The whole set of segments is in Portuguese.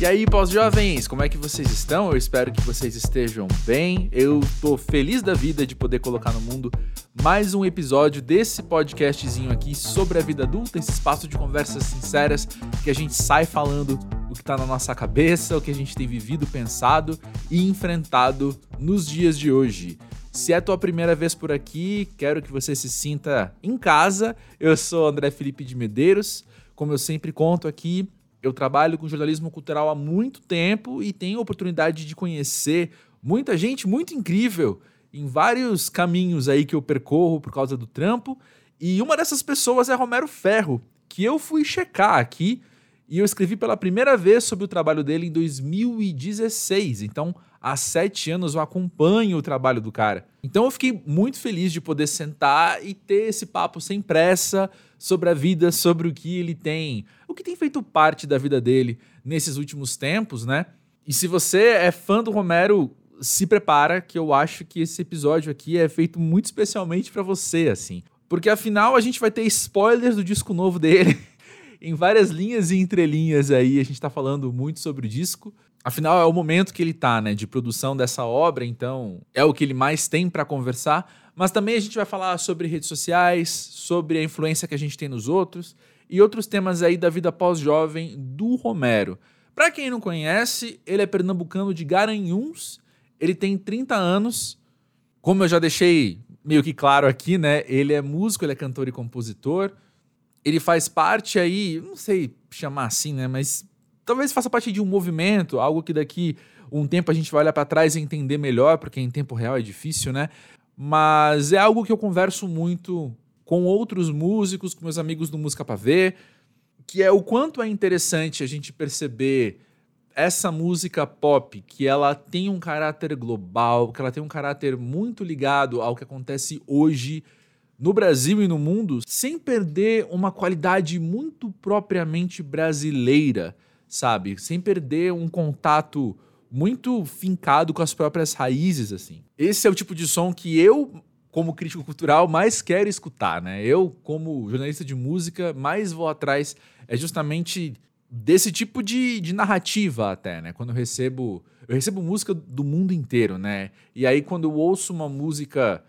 E aí, pós-jovens, como é que vocês estão? Eu espero que vocês estejam bem. Eu tô feliz da vida de poder colocar no mundo mais um episódio desse podcastzinho aqui sobre a vida adulta, esse espaço de conversas sinceras que a gente sai falando o que tá na nossa cabeça, o que a gente tem vivido, pensado e enfrentado nos dias de hoje. Se é a tua primeira vez por aqui, quero que você se sinta em casa. Eu sou André Felipe de Medeiros. Como eu sempre conto aqui, eu trabalho com jornalismo cultural há muito tempo e tenho a oportunidade de conhecer muita gente muito incrível em vários caminhos aí que eu percorro por causa do trampo. E uma dessas pessoas é Romero Ferro, que eu fui checar aqui e eu escrevi pela primeira vez sobre o trabalho dele em 2016. Então, há sete anos eu acompanho o trabalho do cara. Então, eu fiquei muito feliz de poder sentar e ter esse papo sem pressa sobre a vida, sobre o que ele tem, o que tem feito parte da vida dele nesses últimos tempos, né? E se você é fã do Romero, se prepara que eu acho que esse episódio aqui é feito muito especialmente para você, assim. Porque afinal a gente vai ter spoilers do disco novo dele. em várias linhas e entrelinhas aí, a gente tá falando muito sobre o disco. Afinal, é o momento que ele tá, né, de produção dessa obra, então é o que ele mais tem para conversar. Mas também a gente vai falar sobre redes sociais, sobre a influência que a gente tem nos outros e outros temas aí da vida pós-jovem do Romero. Para quem não conhece, ele é pernambucano de Garanhuns, ele tem 30 anos. Como eu já deixei meio que claro aqui, né, ele é músico, ele é cantor e compositor ele faz parte aí, não sei chamar assim, né? Mas talvez faça parte de um movimento, algo que daqui um tempo a gente vai olhar para trás e entender melhor, porque em tempo real é difícil, né? Mas é algo que eu converso muito com outros músicos, com meus amigos do Música para Ver, que é o quanto é interessante a gente perceber essa música pop, que ela tem um caráter global, que ela tem um caráter muito ligado ao que acontece hoje no Brasil e no mundo sem perder uma qualidade muito propriamente brasileira, sabe? Sem perder um contato muito fincado com as próprias raízes, assim. Esse é o tipo de som que eu, como crítico cultural, mais quero escutar, né? Eu, como jornalista de música, mais vou atrás é justamente desse tipo de, de narrativa até, né? Quando eu recebo... Eu recebo música do mundo inteiro, né? E aí quando eu ouço uma música,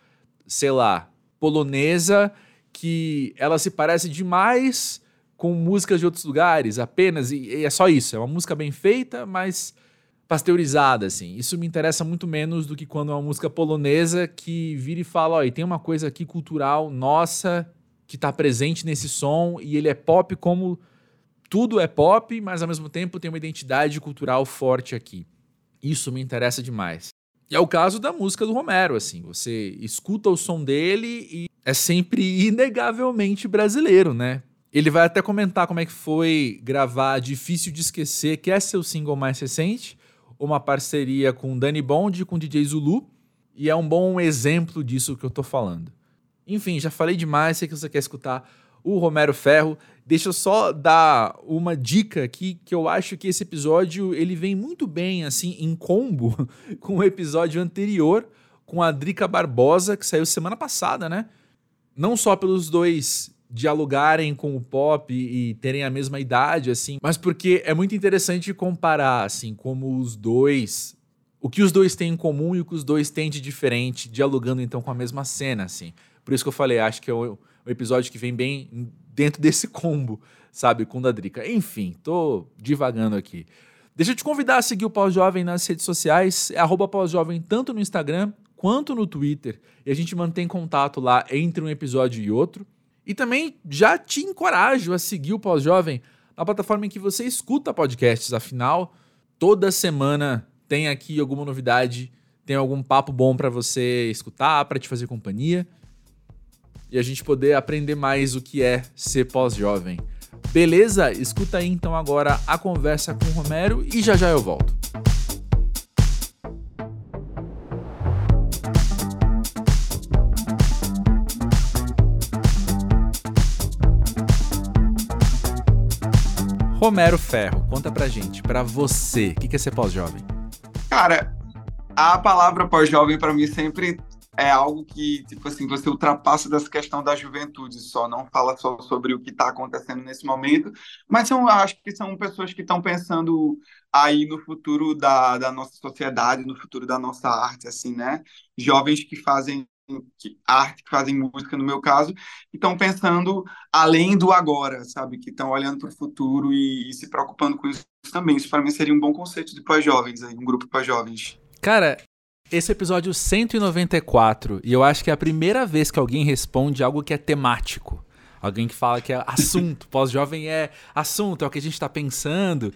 sei lá, polonesa que ela se parece demais com músicas de outros lugares, apenas, e, e é só isso, é uma música bem feita, mas pasteurizada, assim. Isso me interessa muito menos do que quando é uma música polonesa que vira e fala, e tem uma coisa aqui cultural nossa que está presente nesse som e ele é pop como tudo é pop, mas ao mesmo tempo tem uma identidade cultural forte aqui. Isso me interessa demais. E é o caso da música do Romero, assim. Você escuta o som dele e é sempre inegavelmente brasileiro, né? Ele vai até comentar como é que foi gravar Difícil de Esquecer, que é seu single mais recente, uma parceria com Dani Bond e com DJ Zulu, e é um bom exemplo disso que eu tô falando. Enfim, já falei demais, sei que você quer escutar o Romero Ferro. Deixa eu só dar uma dica aqui que eu acho que esse episódio ele vem muito bem assim em combo com o episódio anterior com a Drica Barbosa que saiu semana passada, né? Não só pelos dois dialogarem com o pop e terem a mesma idade assim, mas porque é muito interessante comparar assim como os dois o que os dois têm em comum e o que os dois têm de diferente, dialogando então com a mesma cena assim. Por isso que eu falei, acho que é o um episódio que vem bem dentro desse combo, sabe, com o da Drica. Enfim, tô divagando aqui. Deixa eu te convidar a seguir o Pós-Jovem nas redes sociais, é arroba Pós-Jovem tanto no Instagram quanto no Twitter, e a gente mantém contato lá entre um episódio e outro. E também já te encorajo a seguir o Pós-Jovem na plataforma em que você escuta podcasts, afinal, toda semana tem aqui alguma novidade, tem algum papo bom para você escutar, para te fazer companhia e a gente poder aprender mais o que é ser pós-jovem. Beleza? Escuta aí então agora a conversa com o Romero e já já eu volto. Romero Ferro, conta pra gente, pra você, o que é ser pós-jovem? Cara, a palavra pós-jovem para mim sempre é algo que, tipo assim, você ultrapassa dessa questão da juventude só, não fala só sobre o que está acontecendo nesse momento, mas são, acho que são pessoas que estão pensando aí no futuro da, da nossa sociedade, no futuro da nossa arte, assim, né? Jovens que fazem que, arte, que fazem música, no meu caso, que estão pensando além do agora, sabe? Que estão olhando para o futuro e, e, se preocupando com isso também. Isso para mim seria um bom conceito de pós-jovens, um grupo pós-jovens. Cara, esse episódio 194 e eu acho que é a primeira vez que alguém responde algo que é temático. Alguém que fala que é assunto. Pós-jovem é assunto, é o que a gente está pensando.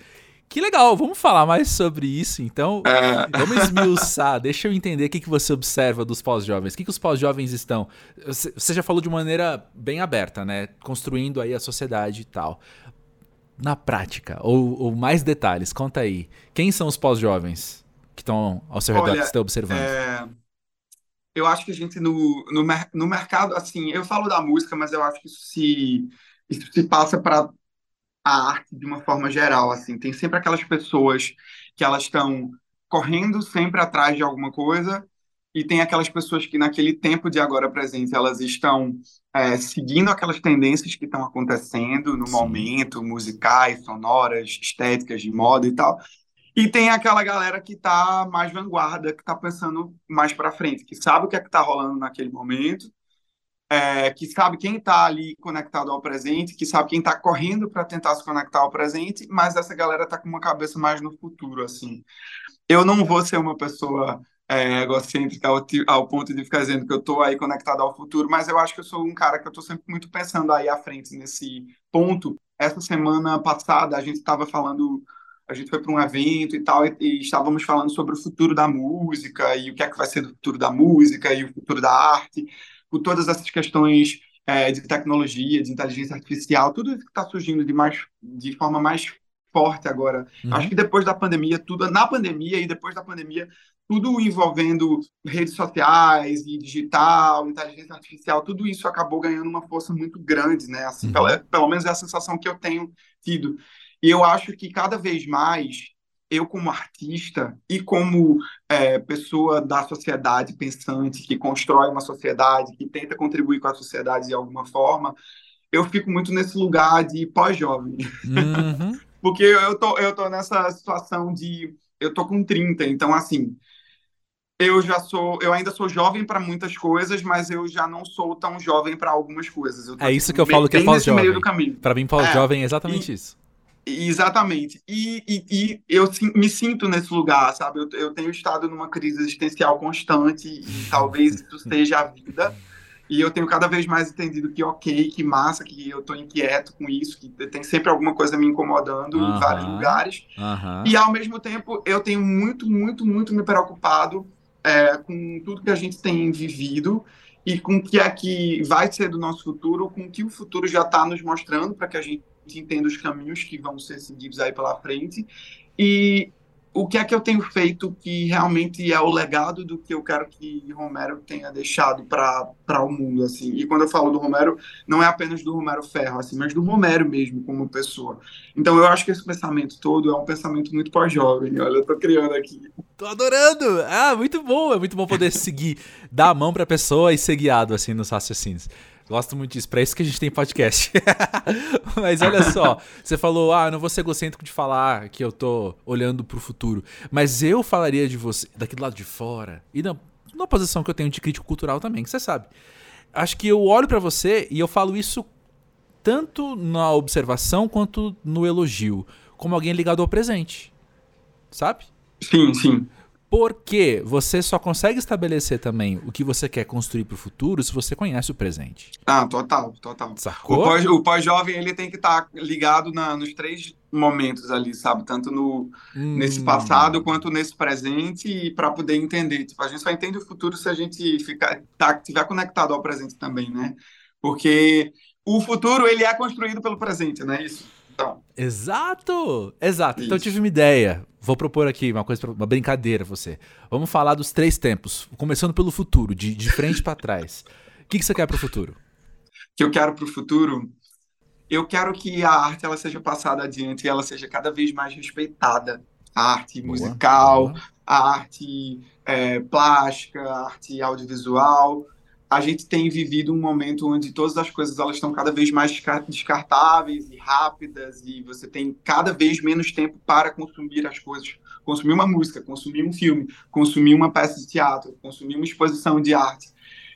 Que legal, vamos falar mais sobre isso então. É. Vamos esmiuçar, deixa eu entender o que, que você observa dos pós-jovens. O que, que os pós-jovens estão. Você já falou de maneira bem aberta, né? Construindo aí a sociedade e tal. Na prática, ou, ou mais detalhes, conta aí. Quem são os pós-jovens? que estão ao seu redor, Olha, que você está observando? É... Eu acho que a gente, no, no, no mercado, assim, eu falo da música, mas eu acho que isso se, isso se passa para a arte de uma forma geral, assim. Tem sempre aquelas pessoas que elas estão correndo sempre atrás de alguma coisa e tem aquelas pessoas que naquele tempo de agora presente elas estão é, seguindo aquelas tendências que estão acontecendo no Sim. momento, musicais, sonoras, estéticas, de moda e tal, e tem aquela galera que está mais vanguarda, que está pensando mais para frente, que sabe o que é que está rolando naquele momento, é, que sabe quem está ali conectado ao presente, que sabe quem está correndo para tentar se conectar ao presente, mas essa galera está com uma cabeça mais no futuro, assim. Eu não vou ser uma pessoa é, egocêntrica ao, ao, ponto de ficar dizendo que eu estou aí conectado ao futuro, mas eu acho que eu sou um cara que eu estou sempre muito pensando aí à frente nesse ponto. Essa semana passada a gente estava falando a gente foi para um evento e tal, e, e, estávamos falando sobre o futuro da música e o que é que vai ser do futuro da música e o futuro da arte, com todas essas questões é, de tecnologia, de inteligência artificial, tudo isso que está surgindo de, mais, de forma mais forte agora. Uhum. Acho que depois da pandemia, tudo na pandemia e depois da pandemia, tudo envolvendo redes sociais e digital, inteligência artificial, tudo isso acabou ganhando uma força muito grande, né? Assim, uhum. pelo, pelo menos é a sensação que eu tenho tido. E eu acho que cada vez mais eu como artista e como é, pessoa da sociedade pensante que constrói uma sociedade que tenta contribuir com a sociedade de alguma forma eu fico muito nesse lugar de pós-jovem. Uhum. porque eu tô eu tô nessa situação de eu tô com 30 então assim eu já sou eu ainda sou jovem para muitas coisas mas eu já não sou tão jovem para algumas coisas. É isso que eu falo que é pós-jovem. para mim pós-jovem é, é exatamente e, isso Exatamente. E, e, e, eu me sinto nesse lugar, sabe? Eu, eu, tenho estado numa crise existencial constante e talvez isso seja a vida. E eu tenho cada vez mais entendido que ok, que massa, que eu tô inquieto com isso, que tem sempre alguma coisa me incomodando em vários lugares. E ao mesmo tempo eu tenho muito, muito, muito me preocupado é, com tudo que a gente tem vivido e com o que é que vai ser do nosso futuro, com o que o futuro já está nos mostrando para que a gente entenda os caminhos que vão ser seguidos aí pela frente. E o que é que eu tenho feito que realmente é o legado do que eu quero que Romero tenha deixado para o mundo assim? E quando eu falo do Romero não é apenas do Romero Ferro assim mas do Romero mesmo como pessoa. Então eu acho que esse pensamento todo é um pensamento muito pós-jovem. Olha eu tô criando aqui. Tô adorando! Ah muito bom! É muito bom poder seguir dar a mão para a pessoa e ser guiado assim nos raciocínios Gosto muito disso. Pra isso que a gente tem podcast. Mas olha só, você falou, ah, não vou ser egocêntrico de falar que eu tô olhando pro futuro. Mas eu falaria de você, daqui do lado de fora, e na, na posição que eu tenho de crítico cultural também, que você sabe. Acho que eu olho para você e eu falo isso tanto na observação quanto no elogio, como alguém ligado ao presente. Sabe? Sim, sim. Porque você só consegue estabelecer também o que você quer construir para o futuro se você conhece o presente. Ah, total, total. Sacou? O pós-jovem ele tem que estar tá ligado na, nos três momentos ali, sabe? Tanto no, hum. nesse passado quanto nesse presente para poder entender. Tipo, a gente só entende o futuro se a gente ficar, tá, tiver conectado ao presente também, né? Porque o futuro ele é construído pelo presente, não é isso? Então. Exato! Exato. Isso. Então eu tive uma ideia. Vou propor aqui uma coisa, uma brincadeira você. Vamos falar dos três tempos, começando pelo futuro, de, de frente para trás. O que, que você quer para o futuro? O que eu quero para o futuro? Eu quero que a arte ela seja passada adiante e ela seja cada vez mais respeitada. A arte boa, musical, boa. a arte é, plástica, a arte audiovisual. A gente tem vivido um momento onde todas as coisas elas estão cada vez mais descartáveis e rápidas e você tem cada vez menos tempo para consumir as coisas, consumir uma música, consumir um filme, consumir uma peça de teatro, consumir uma exposição de arte.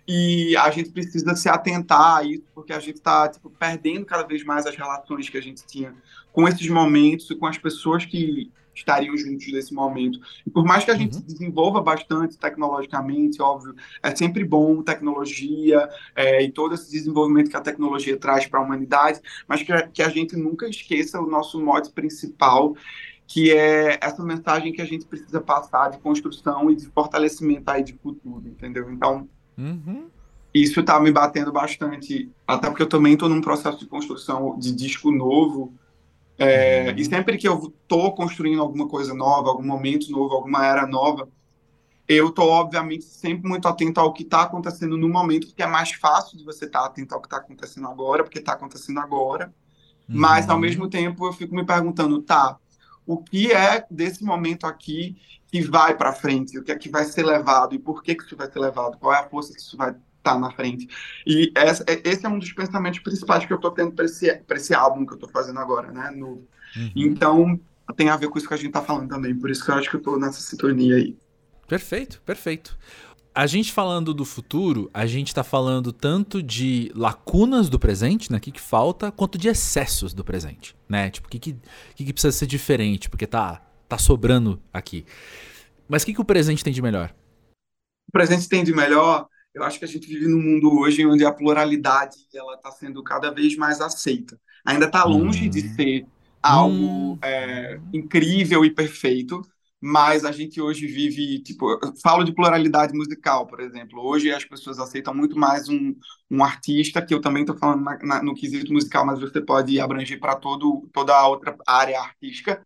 E a gente precisa se atentar a isso, porque a gente está tipo, perdendo cada vez mais as relações que a gente tinha com esses momentos e com as pessoas que estariam juntos nesse momento. E por mais que a gente uhum. desenvolva bastante tecnologicamente, óbvio, é sempre bom tecnologia é, e todo esse desenvolvimento que a tecnologia traz para a humanidade, mas que a, que a gente nunca esqueça o nosso mote principal, que é essa mensagem que a gente precisa passar de construção e de fortalecimento aí de futuro, entendeu? Então, uhum. isso está me batendo bastante, até porque eu também estou num processo de construção de disco novo, é, uhum. E sempre que eu estou construindo alguma coisa nova, algum momento novo, alguma era nova, eu estou, obviamente, sempre muito atento ao que está acontecendo no momento, porque é mais fácil de você estar tá atento ao que está acontecendo agora, porque está acontecendo agora. Uhum. Mas, ao mesmo tempo, eu fico me perguntando, tá, o que é desse momento aqui que vai para frente? O que é que vai ser levado? E por que, que isso vai ser levado? Qual é a força que isso vai tá na frente. E essa, é, esse é um dos pensamentos principais que eu tô tendo para esse, esse álbum que eu tô fazendo agora, né? No, uhum. Então, tem a ver com isso que a gente tá falando também. Por isso que eu acho que eu tô nessa sintonia aí. Perfeito, perfeito. A gente falando do futuro, a gente está falando tanto de lacunas do presente, né, o que, que falta, quanto de excessos do presente, né? Tipo, o que, que, que, que precisa ser diferente, porque tá, tá sobrando aqui. Mas o que, que o presente tem de melhor? O presente tem de melhor eu acho que a gente vive num mundo hoje onde a pluralidade ela está sendo cada vez mais aceita. Ainda está longe uhum. de ser algo uhum. é, incrível e perfeito, mas a gente hoje vive, tipo, falo de pluralidade musical, por exemplo. Hoje as pessoas aceitam muito mais um, um artista, que eu também estou falando na, na, no quesito musical, mas você pode abranger para toda a outra área artística.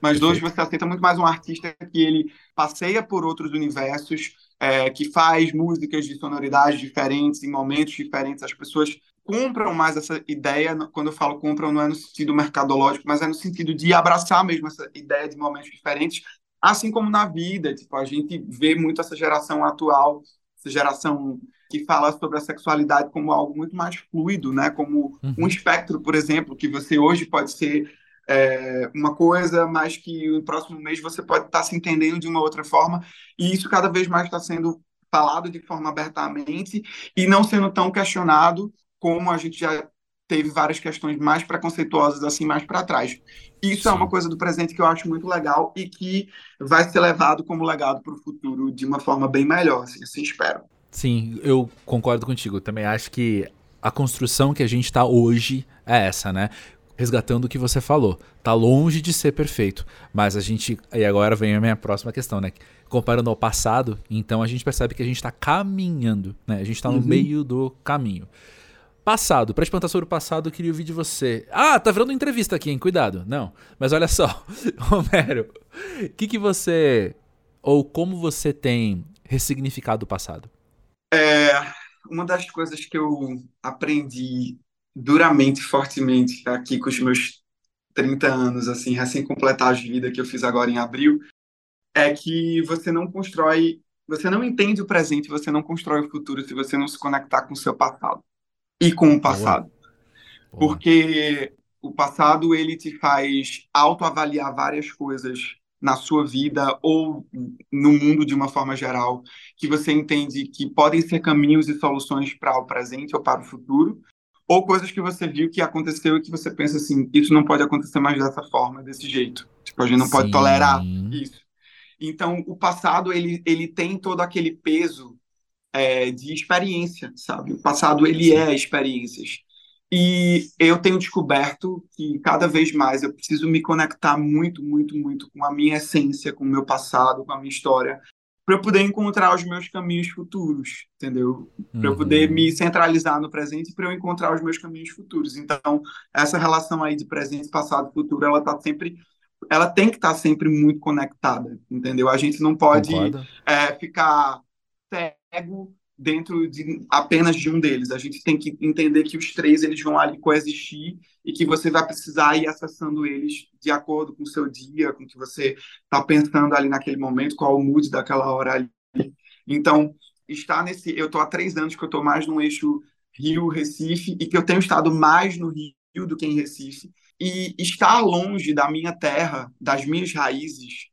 Mas hoje você aceita muito mais um artista que ele passeia por outros universos, é, que faz músicas de sonoridades diferentes, em momentos diferentes. As pessoas compram mais essa ideia. Quando eu falo compram, não é no sentido mercadológico, mas é no sentido de abraçar mesmo essa ideia de momentos diferentes, assim como na vida. Tipo, a gente vê muito essa geração atual, essa geração que fala sobre a sexualidade como algo muito mais fluido, né? Como uhum. um espectro, por exemplo, que você hoje pode ser é, uma coisa, mas que no próximo mês você pode estar se entendendo de uma outra forma, e isso cada vez mais está sendo falado de forma abertamente e não sendo tão questionado como a gente já teve várias questões mais preconceituosas assim mais para trás. Isso Sim. é uma coisa do presente que eu acho muito legal e que vai ser levado como legado para o futuro de uma forma bem melhor, assim, assim espero. Sim, eu concordo contigo. Também acho que a construção que a gente está hoje é essa, né? Resgatando o que você falou. Tá longe de ser perfeito, mas a gente e agora vem a minha próxima questão, né? Comparando ao passado, então a gente percebe que a gente está caminhando, né? A gente está no uhum. meio do caminho. Passado, para te perguntar sobre o passado, eu queria ouvir de você. Ah, tá virando entrevista aqui, hein? Cuidado. Não, mas olha só, Romero, o que que você ou como você tem ressignificado o passado? É, uma das coisas que eu aprendi duramente, fortemente aqui com os meus 30 anos, assim, recém-completar de vida que eu fiz agora em abril, é que você não constrói, você não entende o presente, você não constrói o futuro se você não se conectar com o seu passado e com o passado. Boa. Boa. Porque o passado ele te faz autoavaliar várias coisas na sua vida ou no mundo de uma forma geral, que você entende que podem ser caminhos e soluções para o presente ou para o futuro, ou coisas que você viu que aconteceu e que você pensa assim, isso não pode acontecer mais dessa forma, desse jeito. Tipo, a gente não Sim. pode tolerar isso. Então, o passado, ele, ele tem todo aquele peso é, de experiência, sabe? O passado, ele Sim. é experiências. E eu tenho descoberto que cada vez mais eu preciso me conectar muito, muito, muito com a minha essência, com o meu passado, com a minha história, para eu poder encontrar os meus caminhos futuros, entendeu? Para eu poder uhum. me centralizar no presente para eu encontrar os meus caminhos futuros. Então, essa relação aí de presente, passado, futuro, ela tá sempre ela tem que estar tá sempre muito conectada, entendeu? A gente não pode é, ficar cego dentro de apenas de um deles. A gente tem que entender que os três eles vão ali coexistir e que você vai precisar ir acessando eles de acordo com o seu dia, com o que você está pensando ali naquele momento, qual o mood daquela hora ali. Então, está nesse. Eu estou há três anos que eu estou mais no eixo Rio-Recife e que eu tenho estado mais no Rio do que em Recife. E estar longe da minha terra, das minhas raízes,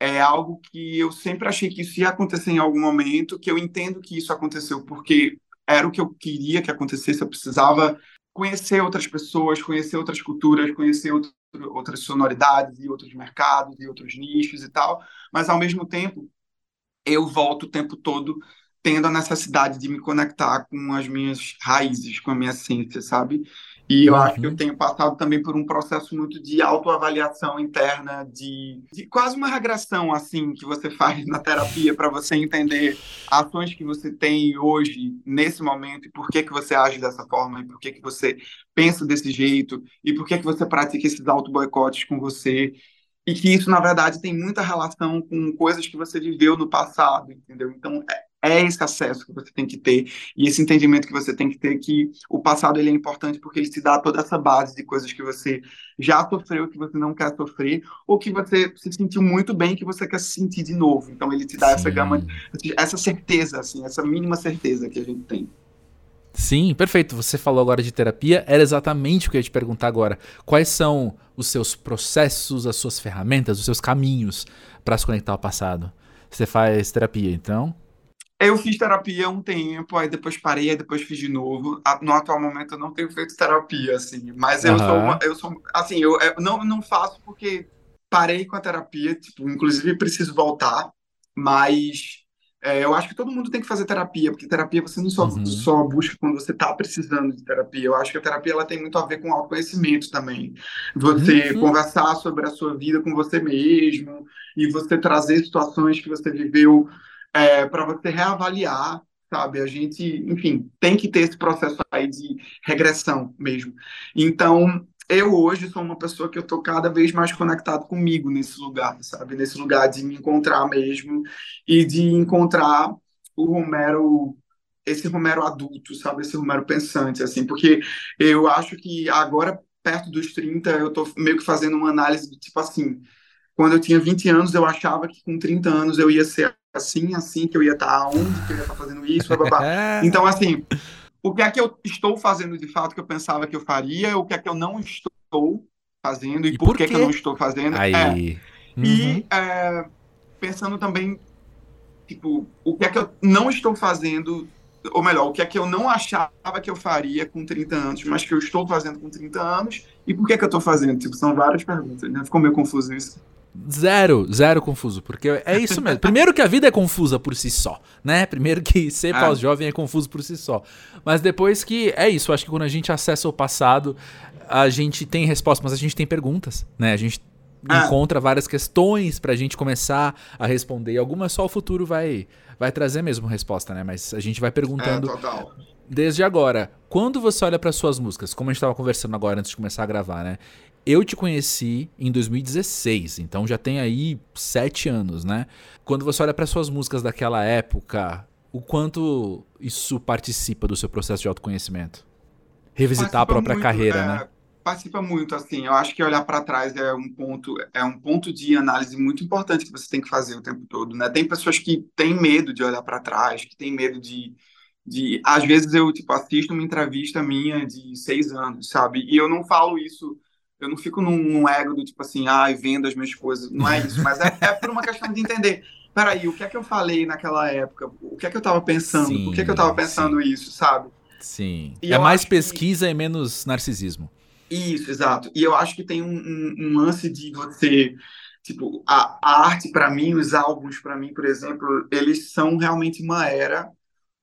é algo que eu sempre achei que isso ia acontecer em algum momento, que eu entendo que isso aconteceu porque era o que eu queria que acontecesse, eu precisava conhecer outras pessoas, conhecer outras culturas, conhecer outro, outras sonoridades e outros mercados e outros nichos e tal, mas ao mesmo tempo eu volto o tempo todo tendo a necessidade de me conectar com as minhas raízes, com a minha essência, sabe? E eu uhum. acho que eu uhum. tenho passado também por um processo muito de autoavaliação interna, de, de quase uma regressão, assim, que você faz na terapia para você entender ações que você tem hoje, nesse momento, e por que, que você age dessa forma, e por que, que você pensa desse jeito, e por que, que você pratica esses auto-boicotes com você. E que isso, na verdade, tem muita relação com coisas que você viveu no passado, entendeu? Então, é, é esse acesso que você tem que ter e esse entendimento que você tem que ter que o passado ele é importante porque ele te dá toda essa base de coisas que você já sofreu, que você não quer sofrer, ou que você se sentiu muito bem que você quer se sentir de novo. Então ele te dá Sim. essa gama, essa certeza, assim, essa mínima certeza que a gente tem. Sim, perfeito. Você falou agora de terapia, era exatamente o que eu ia te perguntar agora. Quais são os seus processos, as suas ferramentas, os seus caminhos para se conectar ao passado? Você faz terapia, então? Eu fiz terapia um tempo, aí depois parei, aí depois fiz de novo. No atual momento eu não tenho feito terapia, assim, mas eu sou uma, eu sou, assim, eu, eu, não, não faço porque parei com a terapia, tipo, inclusive preciso voltar, mas é, eu acho que todo mundo tem que fazer terapia, porque terapia você não só, uhum. só busca quando você está precisando de terapia. Eu acho que a terapia ela tem muito a ver com autoconhecimento também. Você uhum. conversar sobre a sua vida com você mesmo e você trazer situações que você viveu é, para você reavaliar, sabe? A gente, enfim, tem que ter esse processo aí de regressão mesmo. Então, eu hoje sou uma pessoa que eu tô cada vez mais conectado comigo nesse lugar, sabe? Nesse lugar de me encontrar mesmo e de encontrar o Romero esse Romero adulto, sabe? Esse Romero pensante, assim, porque eu acho que agora, perto dos 30, eu tô meio que fazendo uma análise do tipo assim, quando eu tinha 20 anos, eu achava que com 30 anos eu ia ser assim, assim, que eu ia estar onde, que eu ia estar fazendo isso, blá. Então, assim, o que é que eu estou fazendo de fato que eu pensava que eu faria, o que é que eu não estou fazendo e, e por, por que, que eu não estou fazendo. Aí. É. Uhum. E é, pensando também, tipo, o que é que eu não estou fazendo, ou melhor, o que é que eu não achava que eu faria com 30 anos, mas que eu estou fazendo com 30 anos, e por que, que eu estou fazendo? Tipo, são várias perguntas, né? Ficou meio confuso isso. Zero, zero confuso, porque é isso mesmo. Primeiro que a vida é confusa por si só, né? Primeiro que ser ah. pós-jovem é confuso por si só. Mas depois que é isso, acho que quando a gente acessa o passado, a gente tem respostas, mas a gente tem perguntas, né? A gente ah. encontra várias questões pra gente começar a responder. E algumas só o futuro vai vai trazer mesmo resposta, né? Mas a gente vai perguntando é, desde agora. Quando você olha para suas músicas, como a gente estava conversando agora antes de começar a gravar, né? Eu te conheci em 2016, então já tem aí sete anos, né? Quando você olha para suas músicas daquela época, o quanto isso participa do seu processo de autoconhecimento? Revisitar participa a própria muito, carreira, é, né? Participa muito, assim. Eu acho que olhar para trás é um ponto, é um ponto de análise muito importante que você tem que fazer o tempo todo, né? Tem pessoas que têm medo de olhar para trás, que têm medo de de às vezes eu tipo assisto uma entrevista minha de seis anos sabe e eu não falo isso eu não fico num, num ego do tipo assim, ai, ah, vendo as minhas coisas. Não é isso, mas é, é, por uma questão de entender. Peraí, o que é que eu falei naquela época? O que é que eu estava pensando? Sim, Por que, é que eu estava pensando sim. isso, sabe? Sim. E é mais pesquisa que... e menos narcisismo. Isso, exato. E eu acho que tem um, um, um lance de você. Tipo, a, a arte para mim, os álbuns para mim, por exemplo, eles são realmente uma era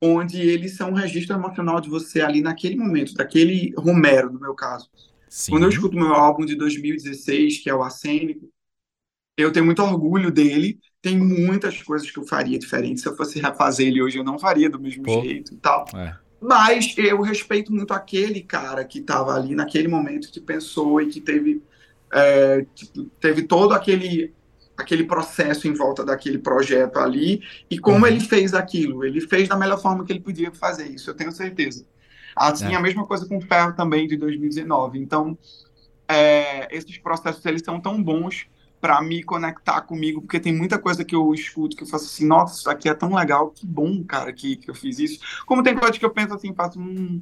onde eles são um registro emocional de você ali naquele momento, daquele Romero, no meu caso. Sim. Quando eu escuto meu álbum de 2016, que é o Acênico, eu tenho muito orgulho dele. Tem muitas coisas que eu faria diferente. Se eu fosse refazer ele hoje, eu não faria do mesmo Pô. jeito e tal. É. Mas eu respeito muito aquele cara que estava ali naquele momento, que pensou e que teve, é, teve todo aquele aquele processo em volta daquele projeto ali e como uhum. ele fez aquilo. Ele fez da melhor forma que ele podia fazer, isso eu tenho certeza. Assim, é. a mesma coisa com o Ferro também de 2019. Então, é, esses processos eles são tão bons para me conectar comigo, porque tem muita coisa que eu escuto que eu faço assim, nossa, isso aqui é tão legal, que bom, cara, que, que eu fiz isso. Como tem coisas que eu penso assim, faço, hum,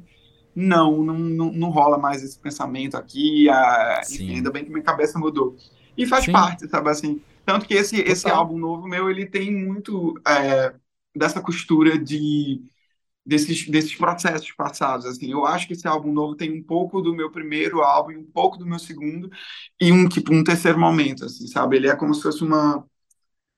não, não, não, não rola mais esse pensamento aqui, ah, enfim, ainda bem que minha cabeça mudou. E faz Sim. parte, sabe assim. Tanto que esse, esse álbum novo meu, ele tem muito é, dessa costura de desses, desses processos passados. Assim, eu acho que esse álbum novo tem um pouco do meu primeiro álbum, um pouco do meu segundo e um tipo um terceiro momento, assim, sabe? Ele é como se fosse uma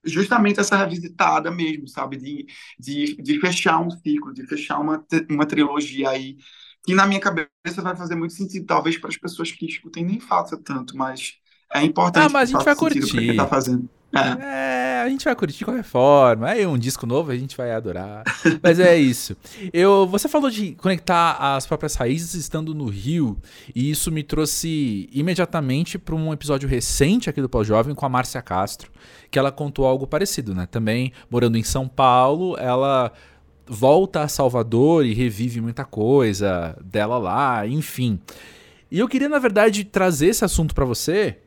justamente essa revisitada mesmo, sabe? De, de, de fechar um ciclo, de fechar uma, uma trilogia aí que na minha cabeça vai fazer muito sentido, talvez para as pessoas que escutem nem faça tanto, mas é importante. Ah, mas a gente vai curtir. Tá fazendo. É. é. a gente vai curtir de qualquer forma. Aí um disco novo a gente vai adorar. Mas é isso. Eu, você falou de conectar as próprias raízes estando no Rio, e isso me trouxe imediatamente para um episódio recente aqui do Pós-Jovem com a Márcia Castro, que ela contou algo parecido, né? Também morando em São Paulo, ela volta a Salvador e revive muita coisa dela lá, enfim. E eu queria, na verdade, trazer esse assunto para você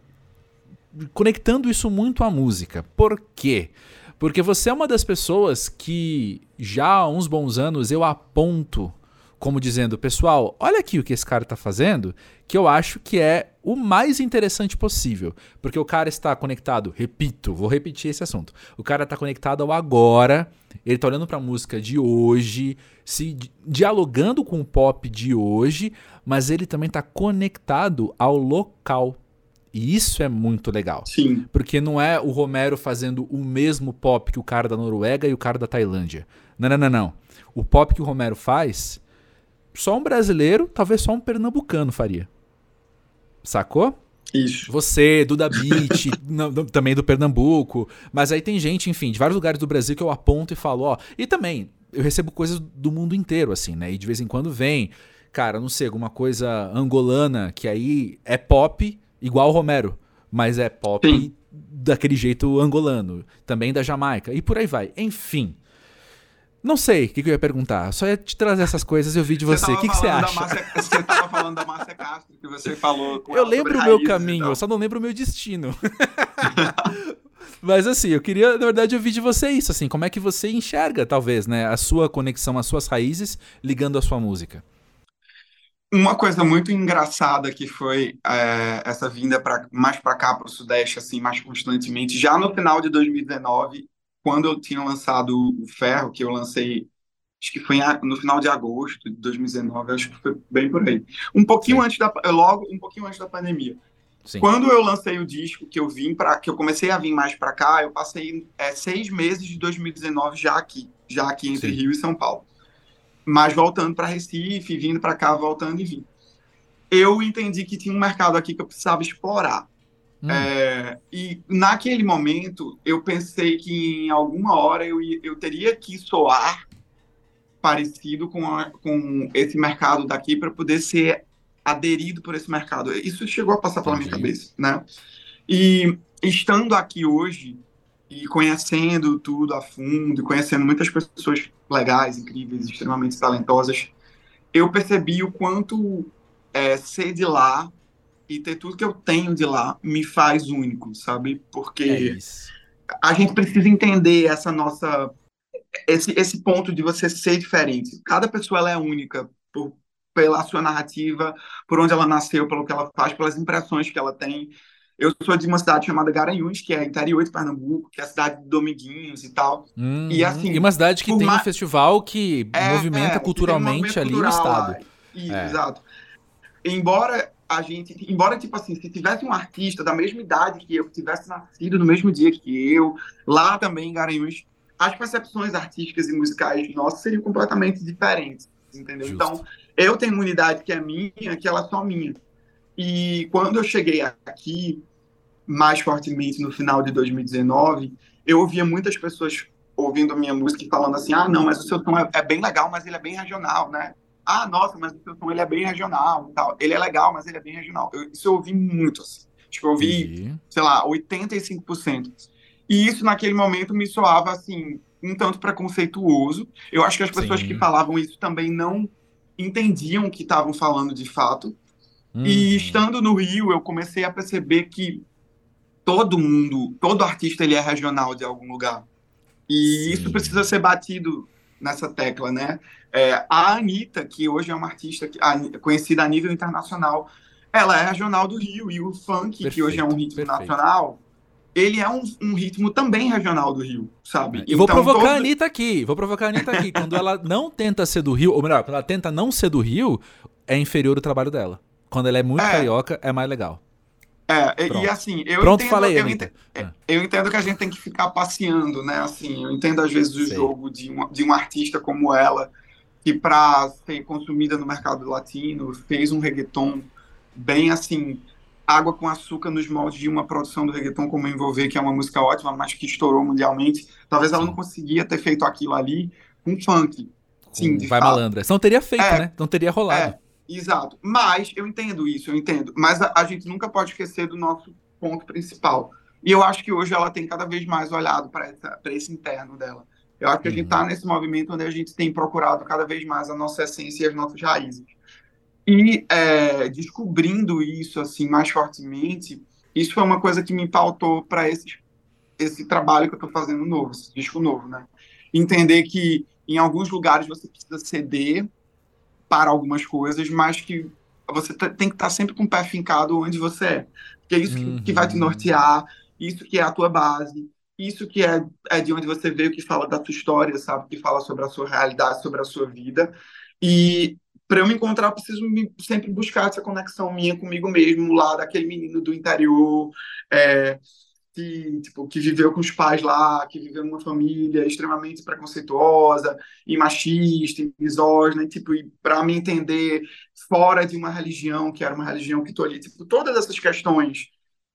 conectando isso muito à música. Por quê? Porque você é uma das pessoas que já há uns bons anos eu aponto como dizendo, pessoal, olha aqui o que esse cara está fazendo, que eu acho que é o mais interessante possível. Porque o cara está conectado, repito, vou repetir esse assunto. O cara está conectado ao agora, ele está olhando para a música de hoje, se dialogando com o pop de hoje, mas ele também está conectado ao local e isso é muito legal. Sim. Porque não é o Romero fazendo o mesmo pop que o cara da Noruega e o cara da Tailândia. Não, não, não, não. O pop que o Romero faz, só um brasileiro, talvez só um pernambucano faria. Sacou? Isso. Você, Duda Beat, também do Pernambuco. Mas aí tem gente, enfim, de vários lugares do Brasil que eu aponto e falo, ó. E também, eu recebo coisas do mundo inteiro, assim, né? E de vez em quando vem, cara, não sei, alguma coisa angolana, que aí é pop, igual o Romero, mas é pop Sim. daquele jeito angolano, também da Jamaica, e por aí vai. Enfim. Não sei o que, que, eu ia perguntar. Só ia te trazer essas coisas e eu vi de você. O que, que você acha? Márcia, você estava falando da Márcia Castro, que você falou. eu lembro o meu caminho, eu só não lembro o meu destino. Mas assim, eu queria, na verdade, ouvir de você isso, assim, como é que você enxerga, talvez, né, a sua conexão, as suas raízes ligando a sua música? Uma coisa muito engraçada que foi é, essa vinda pra, mais para cá, para o Sudeste, assim, mais constantemente, já no final de 2019, quando eu tinha lançado o Ferro, que eu lancei, acho que foi no final de agosto de 2019, acho que foi bem por aí. Um pouquinho Sim. antes da, logo, um pouquinho antes da pandemia. Sim. Quando eu lancei o disco, que eu vim para, que eu comecei a vir mais para cá, eu passei é, seis meses de 2019 já aqui, já aqui entre Sim. Rio e São Paulo mas voltando para Recife, vindo para cá, voltando e vindo. Eu entendi que tinha um mercado aqui que eu precisava explorar. Hum. É, e naquele momento, eu pensei que em alguma hora eu, eu teria que soar parecido com, a, com esse mercado daqui para poder ser aderido por esse mercado. Isso chegou a passar pela minha cabeça, né? E estando aqui hoje, e conhecendo tudo a fundo, conhecendo muitas pessoas legais, incríveis, extremamente talentosas, eu percebi o quanto é, ser de lá e ter tudo que eu tenho de lá me faz único, sabe? Porque é a gente precisa entender essa nossa esse, esse ponto de você ser diferente. Cada pessoa ela é única por, pela sua narrativa, por onde ela nasceu, pelo que ela faz, pelas impressões que ela tem. Eu sou de uma cidade chamada Garanhuns, que é interior de Pernambuco, que é a cidade de Dominguinhos e tal. Hum, e assim. E uma cidade que tem um festival que é, movimenta é, culturalmente um ali cultural, no estado. Isso, é. Exato. Embora a gente, embora tipo assim, se tivesse um artista da mesma idade que eu, que tivesse nascido no mesmo dia que eu, lá também em Garanhuns, as percepções artísticas e musicais nossas seriam completamente diferentes, entendeu? Justo. Então, eu tenho uma unidade que é minha, que ela é só minha. E quando eu cheguei aqui, mais fortemente no final de 2019, eu ouvia muitas pessoas ouvindo minha música e falando assim: ah, não, mas o seu tom é, é, bem legal, mas ele é bem regional, né? Ah, nossa, mas o seu tom ele é bem regional e tal. Ele é legal, mas ele é bem regional. Eu, isso eu ouvi muito, assim. Acho que eu ouvi, sei lá, 85%. E isso, naquele momento, me soava, assim, um tanto preconceituoso. Eu acho que as pessoas Sim. que falavam isso também não entendiam o que estavam falando de fato. Uhum. E estando no Rio, eu comecei a perceber que todo mundo, todo artista, ele é regional de algum lugar. E Sim. isso precisa ser batido nessa tecla, né? É, a Anitta, que hoje é uma artista que, a, conhecida a nível internacional, ela é regional do Rio. E o funk, perfeito, que hoje é um ritmo perfeito. nacional, ele é um, um, ritmo também regional do Rio, sabe? E então, vou provocar todo... a Anitta aqui, vou provocar a Anitta aqui. quando ela não tenta ser do Rio, ou melhor, quando ela tenta não ser do Rio, é inferior o trabalho dela. Quando ela é muito é. carioca, é mais legal. É, Pronto. e assim, eu Pronto, entendo, falei, eu entendo, ah. eu entendo que a gente tem que ficar passeando, né? Assim, eu entendo às vezes o Sei. jogo de um, de um artista como ela, que para ser consumida no mercado latino, fez um reggaeton bem assim, água com açúcar nos moldes de uma produção do reggaeton como Envolver, que é uma música ótima, mas que estourou mundialmente. Talvez ela não conseguia ter feito aquilo ali com funk. Sim, Vai fato. malandra. Não teria feito, é, né? Não teria rolado. É, exato. Mas eu entendo isso, eu entendo. Mas a, a, gente nunca pode esquecer do nosso ponto principal. E eu acho que hoje ela tem cada vez mais olhado para esse interno dela. Eu acho que a gente está uhum. nesse movimento onde a gente tem procurado cada vez mais a nossa essência e as nossas raízes. E é, descobrindo isso assim mais fortemente, isso foi uma coisa que me pautou para esse, esse trabalho que eu estou fazendo novo, esse disco novo, né? Entender que em alguns lugares você precisa ceder para algumas coisas, mas que você tem que estar tá sempre com o pé fincado onde você é. Porque é isso uhum. que vai te uhum. nortear, isso que é a tua base, isso que é, é de onde você veio, que fala da tua história, sabe? Que fala sobre a sua realidade, sobre a sua vida. E para eu me encontrar, eu preciso me, sempre buscar essa conexão minha comigo mesmo, lá daquele menino do interior, é, que, tipo, que viveu com os pais lá, que viveu numa família extremamente preconceituosa e machista e misógina, e, tipo, para me entender fora de uma religião, que era uma religião que estou ali, tipo, todas essas questões,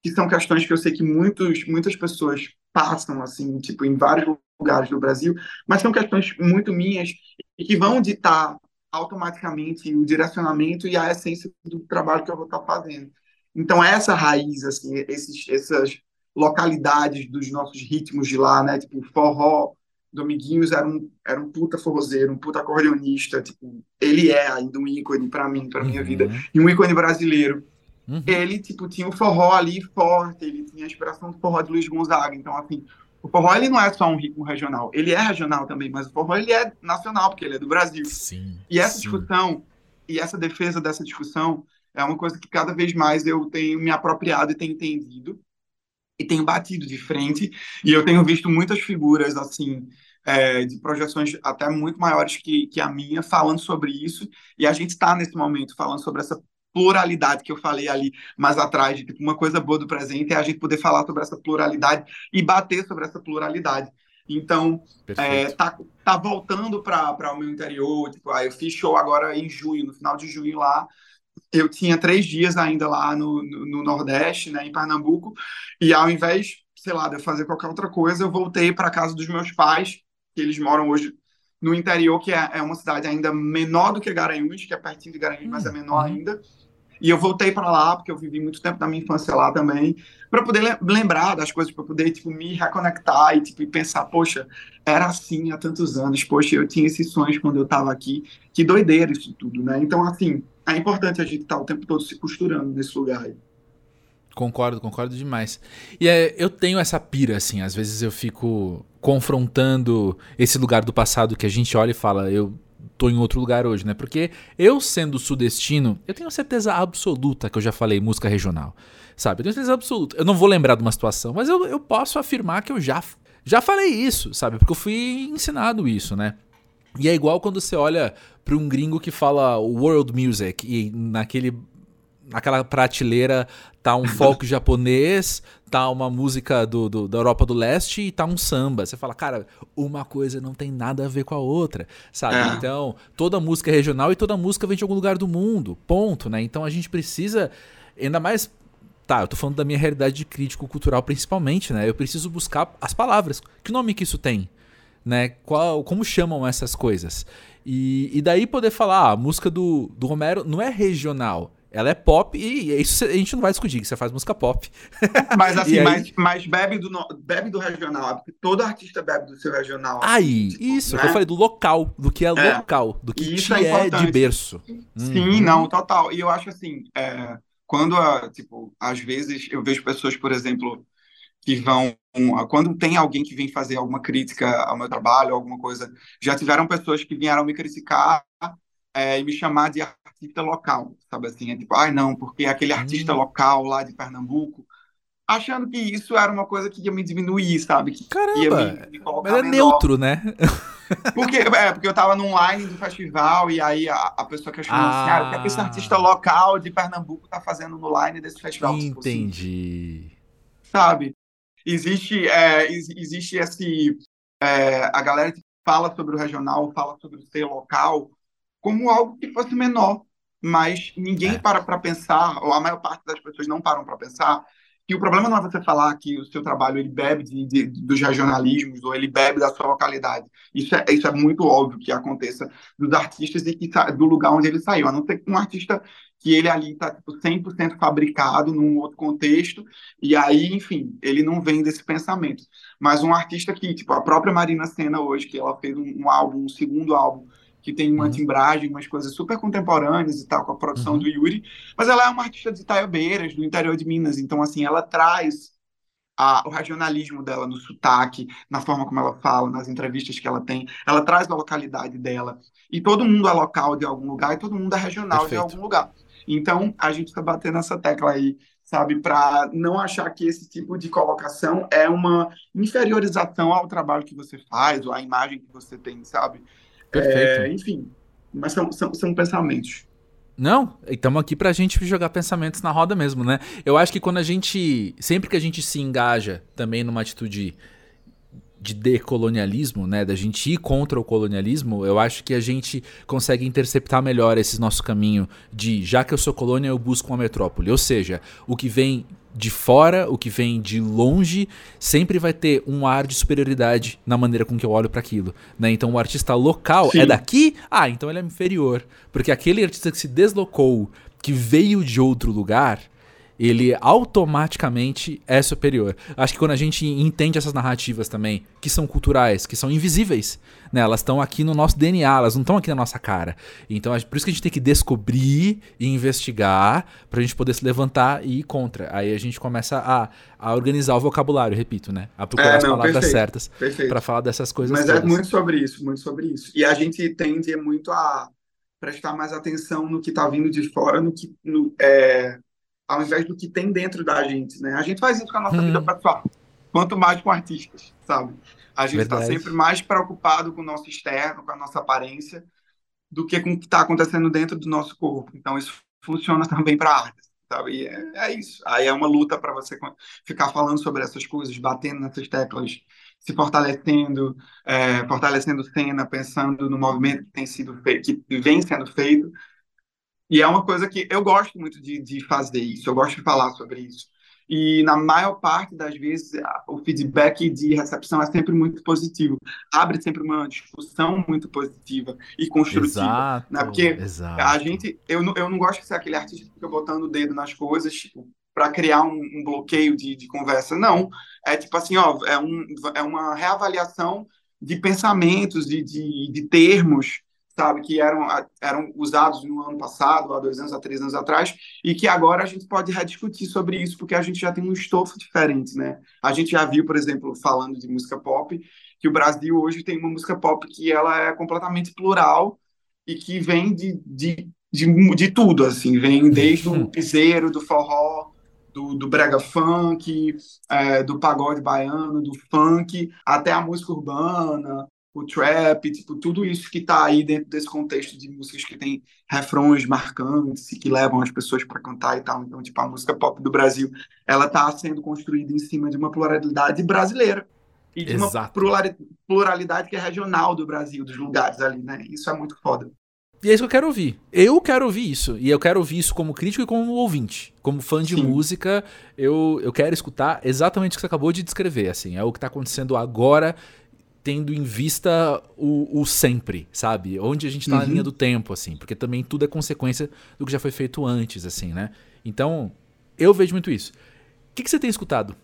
que são questões que eu sei que muitos, muitas pessoas passam, assim, tipo, em vários lugares do Brasil, mas são questões muito minhas e que vão ditar automaticamente o direcionamento e a essência do trabalho que eu vou estar fazendo. Então, essa raiz, assim, esses, essas localidades dos nossos ritmos de lá, né? Tipo, forró, Dominguinhos era um, era um puta forrozeiro, um puta acordeonista, tipo, ele é ainda um ícone para mim, para minha uhum. vida, e um ícone brasileiro. Uhum. Ele, tipo, tinha o forró ali forte, ele tinha a inspiração do forró de Luiz Gonzaga, então, assim, o forró ele não é só um ritmo regional, ele é regional também, mas o forró ele é nacional, porque ele é do Brasil. Sim, e essa sim. discussão, e essa defesa dessa discussão, é uma coisa que cada vez mais eu tenho me apropriado e tenho entendido, e tenho batido de frente, e eu tenho visto muitas figuras, assim, é, de projeções até muito maiores que, que a minha, falando sobre isso, e a gente está nesse momento falando sobre essa pluralidade que eu falei ali mais atrás, de tipo, uma coisa boa do presente é a gente poder falar sobre essa pluralidade e bater sobre essa pluralidade. Então, é, tá, tá voltando para o meu interior. Tipo, ah, eu fiz show agora em junho, no final de junho lá. Eu tinha três dias ainda lá no, no, no Nordeste, né, em Pernambuco, e ao invés, sei lá, de eu fazer qualquer outra coisa, eu voltei para casa dos meus pais, que eles moram hoje no interior, que é, é uma cidade ainda menor do que Garanhuns, que é pertinho de Garanhuns, mas é menor uhum. ainda. E eu voltei para lá, porque eu vivi muito tempo da minha infância lá também, para poder lembrar das coisas, para poder tipo, me reconectar e tipo, pensar, poxa, era assim há tantos anos, poxa, eu tinha esses sonhos quando eu estava aqui, que doideira isso tudo, né? Então, assim, é importante a gente estar tá o tempo todo se costurando nesse lugar aí. Concordo, concordo demais. E é, eu tenho essa pira, assim, às vezes eu fico confrontando esse lugar do passado que a gente olha e fala, eu tô em outro lugar hoje, né? Porque eu sendo sudestino, eu tenho certeza absoluta que eu já falei música regional, sabe? Eu tenho certeza absoluta. Eu não vou lembrar de uma situação, mas eu, eu posso afirmar que eu já, já falei isso, sabe? Porque eu fui ensinado isso, né? E é igual quando você olha para um gringo que fala world music e naquele naquela prateleira tá um folk japonês, tá uma música do, do, da Europa do Leste e tá um samba. Você fala, cara, uma coisa não tem nada a ver com a outra, sabe? É. Então, toda música é regional e toda música vem de algum lugar do mundo, ponto, né? Então a gente precisa, ainda mais Tá, eu tô falando da minha realidade de crítico cultural principalmente, né? Eu preciso buscar as palavras. Que nome que isso tem? Né? Qual, como chamam essas coisas? E, e daí poder falar, ah, a música do, do Romero não é regional, Ela é pop e isso a gente não vai discutir, que você faz música pop. Mas assim, aí... mas, mas bebe, do, bebe do regional, porque todo artista bebe do seu regional. Aí, tipo, isso, né? eu falei do local, do que é, é. local, do que isso é, é, de berço. Sim, uhum. não, total. E eu acho assim, é, quando, a, tipo, às vezes eu vejo pessoas, por exemplo, que vão. Quando tem alguém que vem fazer alguma crítica ao meu trabalho, alguma coisa, já tiveram pessoas que vieram me criticar é, e me chamar de artista local, sabe assim? É tipo, ai ah, não, porque aquele artista hum. local lá de Pernambuco, achando que isso era uma coisa que ia me diminuir, sabe? Que Caramba, me, me mas é menor. neutro, né? Porque, é, porque eu tava num line do festival e aí a, a pessoa questionou ah. assim, ah, o que, é que esse artista local de Pernambuco tá fazendo no line desse festival? Tipo assim, Entendi. Sabe? Existe, é, existe esse... É, a galera que fala sobre o regional, fala sobre o ser local, como algo que fosse menor, mas ninguém é. para para pensar, ou a maior parte das pessoas não param para pensar, que o problema não é você falar que o seu trabalho ele bebe de, de, dos regionalismos ou ele bebe da sua localidade. Isso é, isso é muito óbvio que aconteça dos artistas e que, do lugar onde ele saiu. A não ser que um artista que ele ali está tipo, 100% fabricado num outro contexto, e aí, enfim, ele não vem desse pensamento. Mas um artista que, tipo, a própria Marina Senna hoje, que ela fez um, um álbum, um segundo álbum, que tem uma uhum. timbragem, umas coisas super contemporâneas e tal, com a produção uhum. do Yuri. Mas ela é uma artista de Itaiobeiras, do interior de Minas. Então, assim, ela traz a, o regionalismo dela no sotaque, na forma como ela fala, nas entrevistas que ela tem. Ela traz a localidade dela. E todo mundo é local de algum lugar e todo mundo é regional Perfeito. de algum lugar. Então, a gente está batendo essa tecla aí, sabe, para não achar que esse tipo de colocação é uma inferiorização ao trabalho que você faz ou à imagem que você tem, sabe? Perfeito. É, enfim, mas são, são, são pensamentos. Não, estamos aqui pra gente jogar pensamentos na roda mesmo, né? Eu acho que quando a gente. Sempre que a gente se engaja também numa atitude de decolonialismo, né, da gente ir contra o colonialismo, eu acho que a gente consegue interceptar melhor esse nosso caminho de já que eu sou colônia, eu busco uma metrópole. Ou seja, o que vem de fora, o que vem de longe, sempre vai ter um ar de superioridade na maneira com que eu olho para aquilo, né? Então o artista local Sim. é daqui, ah, então ele é inferior, porque aquele artista que se deslocou, que veio de outro lugar, ele automaticamente é superior. Acho que quando a gente entende essas narrativas também, que são culturais, que são invisíveis, né? Elas estão aqui no nosso DNA, elas não estão aqui na nossa cara. Então, por isso que a gente tem que descobrir e investigar para a gente poder se levantar e ir contra. Aí a gente começa a, a organizar o vocabulário, repito, né? A procurar é, as palavras perfeito, certas para falar dessas coisas. Mas é todas. é muito sobre isso, muito sobre isso. E a gente tende muito a prestar mais atenção no que está vindo de fora, no que no, é, ao invés do que tem dentro da gente, né? A gente faz isso com a nossa hum. vida pessoal, quanto mais com artistas, sabe? A gente está sempre mais preocupado com o nosso externo, com a nossa aparência, do que com o que está acontecendo dentro do nosso corpo. Então, isso funciona também para a arte, sabe? E é, é, isso. Aí é uma luta para você ficar falando sobre essas coisas, batendo nessas teclas, se fortalecendo, é, fortalecendo cena, pensando no movimento que tem sido feito, que vem sendo feito, e é uma coisa que eu gosto muito de, de fazer isso, eu gosto de falar sobre isso. E na maior parte das vezes o feedback de recepção é sempre muito positivo, abre sempre uma discussão muito positiva e construtiva, exato, né? Porque exato. a gente, eu não, eu não gosto de ser aquele artista que fica botando o dedo nas coisas, tipo, para criar um, um bloqueio de, de, conversa. Não, é tipo assim, ó, é, um, é uma reavaliação de pensamentos, de, de, de termos sabe, que eram, eram usados no ano passado, há dois anos, há três anos atrás, e que agora a gente pode rediscutir sobre isso, porque a gente já tem um estofo diferente, né? A gente já viu, por exemplo, falando de música pop, que o Brasil hoje tem uma música pop que ela é completamente plural e que vem de, de, de, de tudo, assim, vem desde o piseiro, do forró, do, do brega funk, é, do pagode baiano, do funk, até a música urbana, o trap, tipo, tudo isso que está aí dentro desse contexto de músicas que tem refrões marcantes e que levam as pessoas para cantar e tal. Então, tipo, a música pop do Brasil, ela está sendo construída em cima de uma pluralidade brasileira e de Exato. uma pluralidade que é regional do Brasil, dos lugares ali, né? Isso é muito foda. E é isso que eu quero ouvir. Eu quero ouvir isso. E eu quero ouvir isso como crítico e como ouvinte. Como fã de Sim. música, eu, eu quero escutar exatamente o que você acabou de descrever. Assim, é o que está acontecendo agora tendo em vista o, o sempre, sabe? Onde a gente tá uhum. na linha do tempo, assim, porque também tudo é consequência do que já foi feito antes, assim, né? Então, eu vejo muito isso. O que, que você tem escutado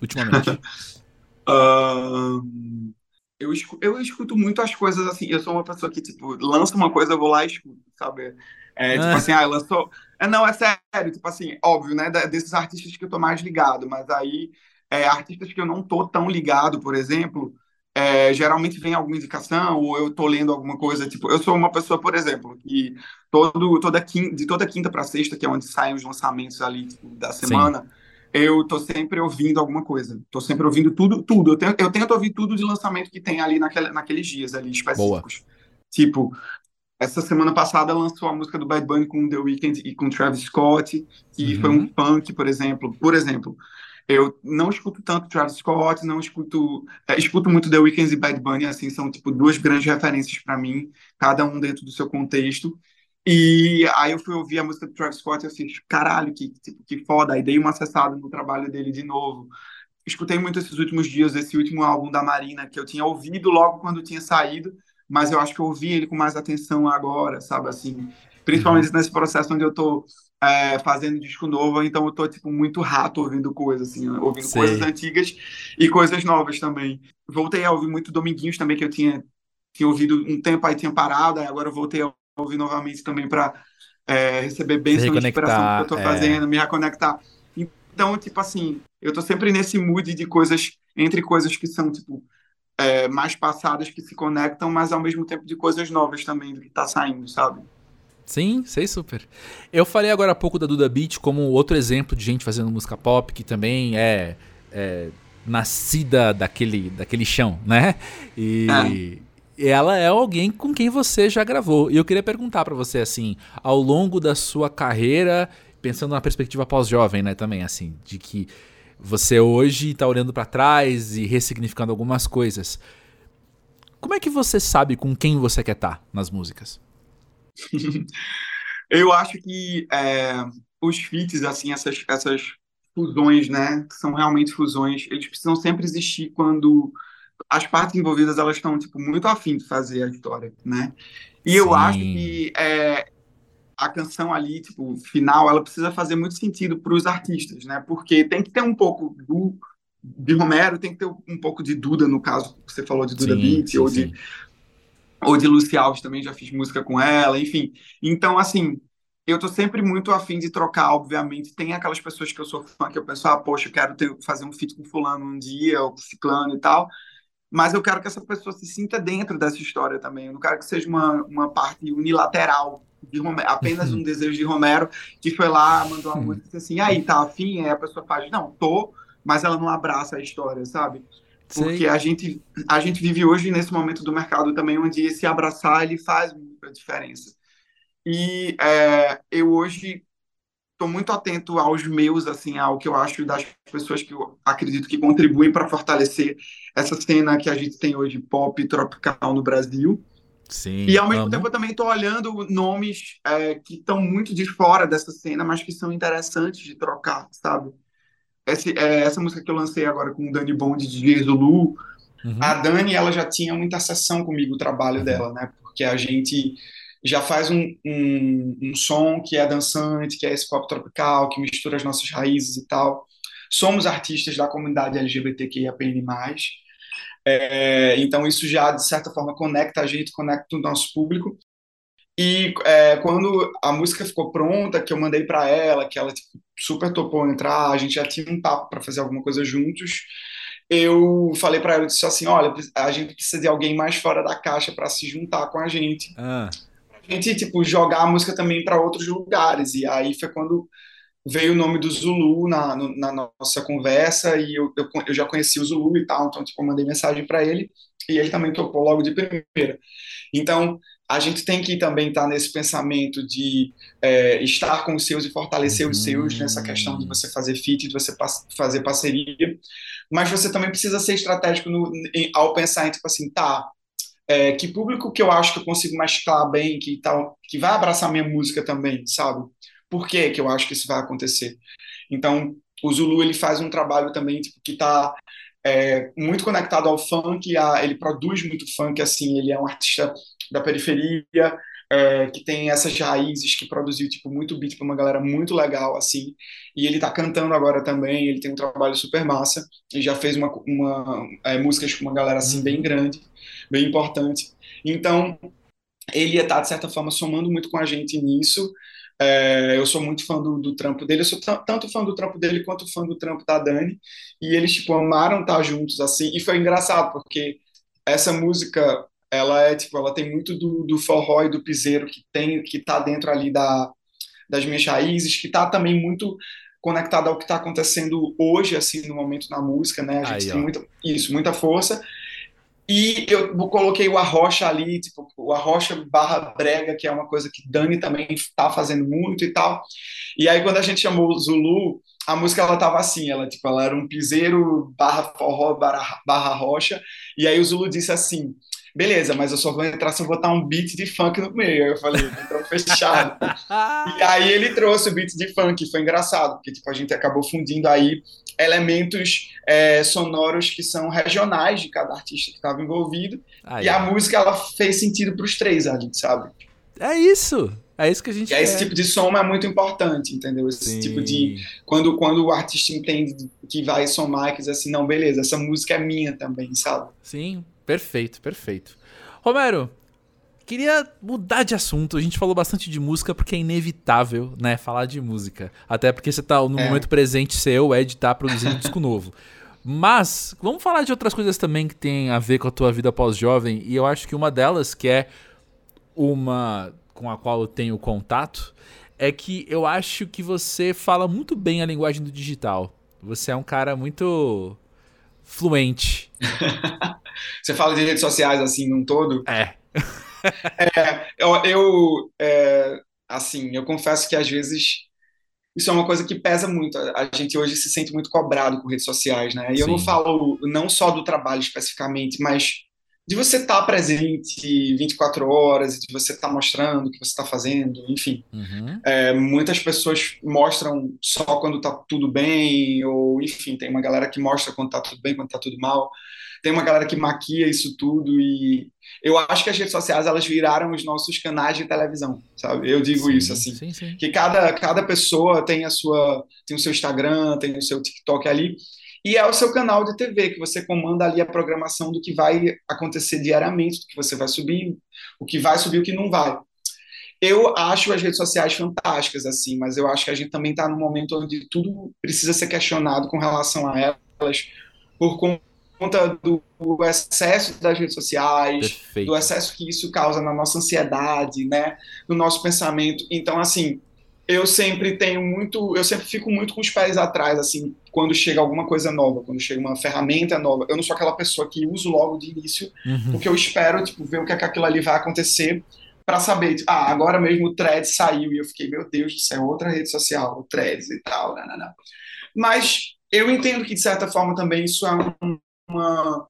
ultimamente? uh, eu, escuto, eu escuto muito as coisas assim. Eu sou uma pessoa que, tipo, lança uma coisa, eu vou lá e escuto, sabe? É, tipo ah. assim, ah, lançou. É, não, é sério, tipo assim, óbvio, né? Desses artistas que eu tô mais ligado, mas aí, é, artistas que eu não tô tão ligado, por exemplo, é, geralmente vem alguma indicação, ou eu tô lendo alguma coisa, tipo, eu sou uma pessoa, por exemplo, que todo, toda quinta, de toda quinta para sexta, que é onde saem os lançamentos ali tipo, da semana. Sim eu tô sempre ouvindo alguma coisa. Tô sempre ouvindo tudo, tudo. Eu, tento, eu tento ouvir tudo de lançamento que tem ali naquele, naqueles dias ali específicos. Boa. Tipo, essa semana passada lançou a música do Bad Bunny com The Weeknd e com Travis Scott, que uhum. foi um funk, por exemplo. Por exemplo, eu não escuto tanto Travis Scott, não escuto, é, escuto muito The Weeknd e Bad Bunny, assim, são tipo duas grandes referências para mim, cada um dentro do seu contexto. E aí eu fui ouvir a música do Travis Scott e eu fiz, caralho, que, tipo, que foda. Aí dei uma acessada no trabalho dele de novo. Escutei muito esses últimos dias, esse último álbum da Marina, que eu tinha ouvido logo quando tinha saído, mas eu acho que eu ouvi ele com mais atenção agora, sabe, assim. Principalmente nesse processo onde eu tô é, fazendo disco novo, então eu tô, tipo, muito rato ouvindo coisas, assim, ouvindo Sei. coisas antigas e coisas novas também. Voltei a ouvir muito Dominguinhos também, que eu tinha, tinha ouvido um tempo, aí tinha parado, aí agora eu voltei a ouvir novamente também para é, receber bênção de inspiração que eu estou é... fazendo, me reconectar. Então, tipo assim, eu estou sempre nesse mood de coisas, entre coisas que são, tipo, é, mais passadas que se conectam, mas ao mesmo tempo de coisas novas também do que está saindo, sabe? Sim, sei super. Eu falei agora há pouco da Duda Beat como outro exemplo de gente fazendo música pop que também é, é nascida daquele, daquele chão, né? E, é ela é alguém com quem você já gravou. E eu queria perguntar para você assim, ao longo da sua carreira, pensando na perspectiva pós-jovem, né, também assim, de que você hoje está olhando para trás e ressignificando algumas coisas. Como é que você sabe com quem você quer estar tá nas músicas? eu acho que é, os feats, assim, essas, essas fusões, né, que são realmente fusões, eles precisam sempre existir quando as partes envolvidas elas estão tipo muito afim de fazer a história, né? E Sim. eu acho que é, a canção ali, tipo, final, ela precisa fazer muito sentido para os artistas, né? Porque tem que ter um pouco do de Romero, tem que ter um pouco de Duda, no caso, você falou de Duda sim, Beat, sim, ou de ou de Lucy Alves também, já fiz música com ela, enfim. Então, assim, eu tô sempre muito afim de trocar, obviamente. Tem aquelas pessoas que eu sou fã, que eu penso, ah, poxa, eu quero ter, fazer um feat com fulano um dia, ou com ciclano e tal mas eu quero que essa pessoa se sinta dentro dessa história também. Eu não quero que seja uma, uma parte unilateral de Romero, apenas um desejo de Romero que foi lá, mandou uma música e disse assim, aí, tá afim? Aí a pessoa faz, não, tô, mas ela não abraça a história, sabe? Porque a gente, a gente vive hoje nesse momento do mercado também onde esse abraçar ele faz muita diferença. E é, eu hoje estou muito atento aos meus, assim, ao que eu acho das pessoas que eu acredito que contribuem para fortalecer essa cena que a gente tem hoje pop tropical no Brasil. Sim, e ao mesmo amo. tempo eu também estou olhando nomes é, que estão muito de fora dessa cena, mas que são interessantes de trocar, sabe? Esse, é, essa música que eu lancei agora com o Dani Bond de Zulu, uhum. a Dani ela já tinha muita sessão comigo o trabalho uhum. dela, né? Porque a gente já faz um, um, um, som que é dançante, que é esse pop tropical, que mistura as nossas raízes e tal. Somos artistas da comunidade LGBTQIAPN+. É, então isso já, de certa forma, conecta a gente, conecta o nosso público. E é, quando a música ficou pronta, que eu mandei para ela, que ela tipo, super topou entrar, a gente já tinha um papo para fazer alguma coisa juntos, eu falei para ela, eu disse assim, olha, a gente precisa de alguém mais fora da caixa para se juntar com a gente. Ah gente, tipo, jogar a música também para outros lugares. E aí foi quando veio o nome do Zulu na, na nossa conversa e eu, eu, eu, já conheci o Zulu e tal, então tipo, eu mandei mensagem para ele e ele também topou logo de primeira. Então, a gente tem que também estar tá nesse pensamento de é, estar com os seus e fortalecer os seus, nessa questão de você fazer fit, de você fazer parceria, mas você também precisa ser estratégico no, em, ao pensar em, tipo assim, tá, é, que público que eu acho que eu consigo mesclar bem, que, tal, que vai abraçar minha música também, sabe? Por que, que eu acho que isso vai acontecer? Então, o Zulu ele faz um trabalho também tipo, que está é, muito conectado ao funk, a, ele produz muito funk, assim, ele é um artista da periferia, é, que tem essas raízes, que produziu tipo muito beat para uma galera muito legal assim. E ele tá cantando agora também, ele tem um trabalho super massa e já fez uma, uma é, músicas com uma galera assim bem uhum. grande, bem importante. Então, ele está de certa forma somando muito com a gente nisso. É, eu sou muito fã do, do trampo dele, eu sou tanto fã do trampo dele quanto fã do trampo da Dani, e eles, tipo, amaram estar juntos, assim, e foi engraçado, porque essa música, ela é tipo, ela tem muito do, do forró e do piseiro que tem, que tá dentro ali da, das minhas raízes, que tá também muito conectado ao que está acontecendo hoje, assim, no momento na música, né? A gente Aí, tem muita, isso, muita força. E eu coloquei o Arrocha ali, tipo, o Arrocha barra brega, que é uma coisa que Dani também está fazendo muito e tal. E aí, quando a gente chamou o Zulu, a música ela tava assim, ela, tipo, ela era um piseiro barra forró barra, barra rocha. E aí o Zulu disse assim, beleza, mas eu só vou entrar se eu botar um beat de funk no meio. Aí eu falei, entrou fechado. e aí ele trouxe o beat de funk, foi engraçado, porque tipo, a gente acabou fundindo aí elementos é, sonoros que são regionais de cada artista que estava envolvido. Ah, e é. a música ela fez sentido para os três ali, sabe? É isso. É isso que a gente e esse tipo de som é muito importante, entendeu? Esse Sim. tipo de. Quando, quando o artista entende que vai somar e diz assim, não, beleza, essa música é minha também, sabe? Sim, Perfeito, perfeito. Romero, queria mudar de assunto. A gente falou bastante de música porque é inevitável, né, falar de música. Até porque você tá no é. momento presente seu, Ed tá produzindo um disco novo. Mas vamos falar de outras coisas também que tem a ver com a tua vida pós-jovem, e eu acho que uma delas que é uma com a qual eu tenho contato é que eu acho que você fala muito bem a linguagem do digital. Você é um cara muito fluente. Você fala de redes sociais assim num todo? É. é eu, eu é, assim, eu confesso que às vezes isso é uma coisa que pesa muito. A gente hoje se sente muito cobrado com redes sociais, né? E Sim. eu não falo não só do trabalho especificamente, mas de você estar tá presente 24 horas, de você estar tá mostrando o que você está fazendo, enfim. Uhum. É, muitas pessoas mostram só quando está tudo bem, ou enfim, tem uma galera que mostra quando está tudo bem, quando está tudo mal. Tem uma galera que maquia isso tudo e eu acho que as redes sociais elas viraram os nossos canais de televisão, sabe? Eu digo sim, isso assim, sim, sim. que cada, cada pessoa tem a sua tem o seu Instagram, tem o seu TikTok ali e é o seu canal de TV, que você comanda ali a programação do que vai acontecer diariamente, do que você vai subir, o que vai subir, o que não vai. Eu acho as redes sociais fantásticas, assim, mas eu acho que a gente também está num momento onde tudo precisa ser questionado com relação a elas, por conta do excesso das redes sociais, Perfeito. do excesso que isso causa na nossa ansiedade, né, no nosso pensamento. Então, assim, eu sempre tenho muito, eu sempre fico muito com os pés atrás, assim, quando chega alguma coisa nova, quando chega uma ferramenta nova. Eu não sou aquela pessoa que uso logo de início, uhum. porque eu espero, tipo, ver o que, é que aquilo ali vai acontecer para saber, tipo, ah, agora mesmo o Threads saiu e eu fiquei, meu Deus do céu, outra rede social, o Threads e tal, não, não, não. Mas eu entendo que, de certa forma, também isso é um, uma,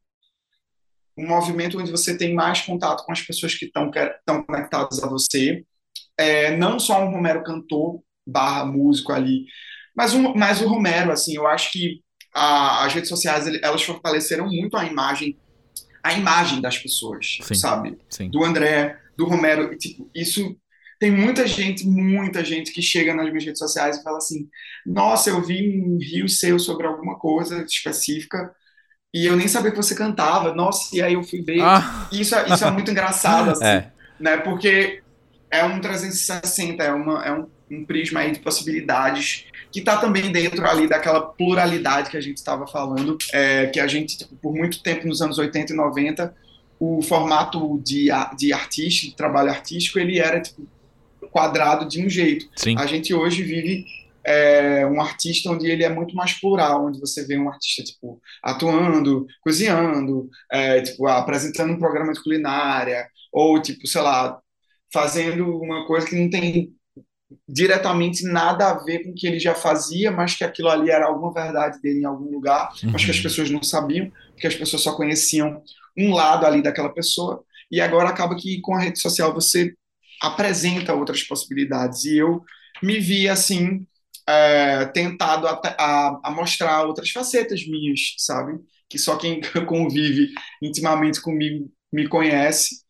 um movimento onde você tem mais contato com as pessoas que estão conectadas a você, é, não só um Romero cantor barra músico ali, mas, um, mas o Romero, assim, eu acho que a, as redes sociais, elas fortaleceram muito a imagem a imagem das pessoas, sim, sabe? Sim. Do André, do Romero, e, tipo, isso tem muita gente, muita gente que chega nas minhas redes sociais e fala assim: Nossa, eu vi um rio seu sobre alguma coisa específica e eu nem sabia que você cantava. Nossa, e aí eu fui ver. Ah. Isso, é, isso é muito engraçado, assim, é. né? Porque é um 360, é, uma, é um, um prisma aí de possibilidades que está também dentro ali daquela pluralidade que a gente estava falando, é, que a gente, tipo, por muito tempo nos anos 80 e 90, o formato de, de artista, de trabalho artístico, ele era tipo, quadrado de um jeito. Sim. A gente hoje vive é, um artista onde ele é muito mais plural, onde você vê um artista tipo atuando, cozinhando, é, tipo apresentando um programa de culinária ou tipo sei lá fazendo uma coisa que não tem diretamente nada a ver com o que ele já fazia, mas que aquilo ali era alguma verdade dele em algum lugar, uhum. mas que as uhum. pessoas não sabiam, porque as pessoas só conheciam um lado ali daquela pessoa. E agora acaba que com a rede social você apresenta outras possibilidades. E eu me vi assim, é, tentado a, a, a, mostrar outras facetas minhas, sabe? que só quem convive intimamente comigo me conhece.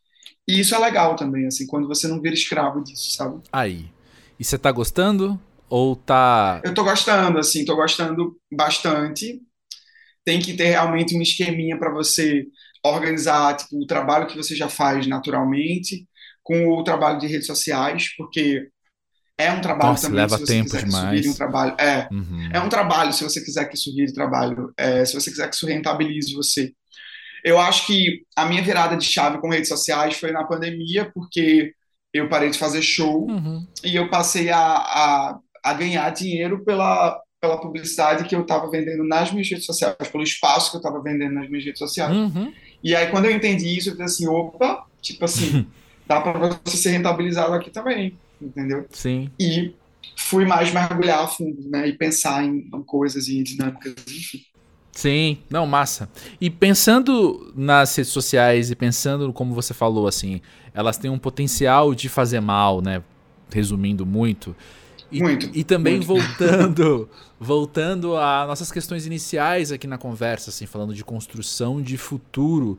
E isso é legal também, assim, quando você não vira escravo disso, sabe? Aí. E você tá gostando? Ou tá. Eu tô gostando, assim, tô gostando bastante. Tem que ter realmente um esqueminha para você organizar tipo, o trabalho que você já faz naturalmente com o trabalho de redes sociais, porque é um trabalho Nossa, também. leva se você tempo quiser demais. Que isso vire um trabalho. É, Uhum. é um trabalho se você quiser que isso vire trabalho, é, se você quiser que isso rentabilize você. Eu acho que a minha virada de chave com redes sociais foi na pandemia, porque eu parei de fazer show Uhum. e eu passei a, a, a ganhar dinheiro pela, pela publicidade que eu estava vendendo nas minhas redes sociais, pelo espaço que eu estava vendendo nas minhas redes sociais. Uhum. E aí, quando eu entendi isso, eu falei assim: opa, tipo assim, dá para você ser rentabilizado aqui também, entendeu? Sim. E fui mais mergulhar a fundo, né? E pensar em, em coisas e dinâmicas, enfim. Sim, não, massa. E pensando nas redes sociais e pensando como você falou, assim, elas têm um potencial de fazer mal, né? Resumindo muito. E, Muito, E também muito. voltando, voltando a nossas questões iniciais aqui na conversa, assim, falando de construção de futuro.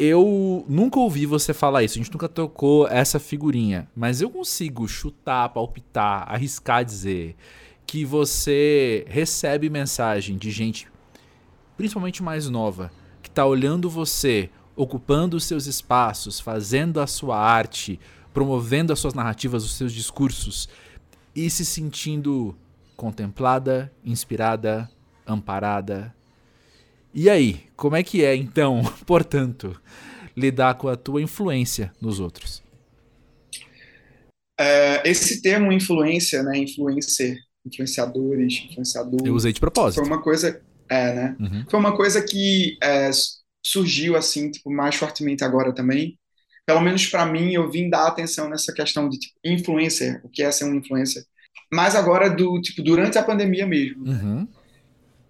Eu nunca ouvi você falar isso, a gente nunca tocou essa figurinha, mas eu consigo chutar, palpitar, arriscar dizer que você recebe mensagem de gente, principalmente mais nova, que tá olhando você, ocupando os seus espaços, fazendo a sua arte, promovendo as suas narrativas, os seus discursos e se sentindo contemplada, inspirada, amparada. E aí, como é que é então, portanto, lidar com a tua influência nos outros? É, esse termo influência, né? Influencer, influenciadores, influenciador. Eu usei de Foi propósito. uma coisa. É, né? Uhum. Foi uma coisa que é, surgiu assim, tipo, mais fortemente agora também. Pelo menos para mim, eu vim dar atenção nessa questão de tipo, influencer, o que é ser um influencer. Mas agora do tipo durante a pandemia mesmo. Uhum.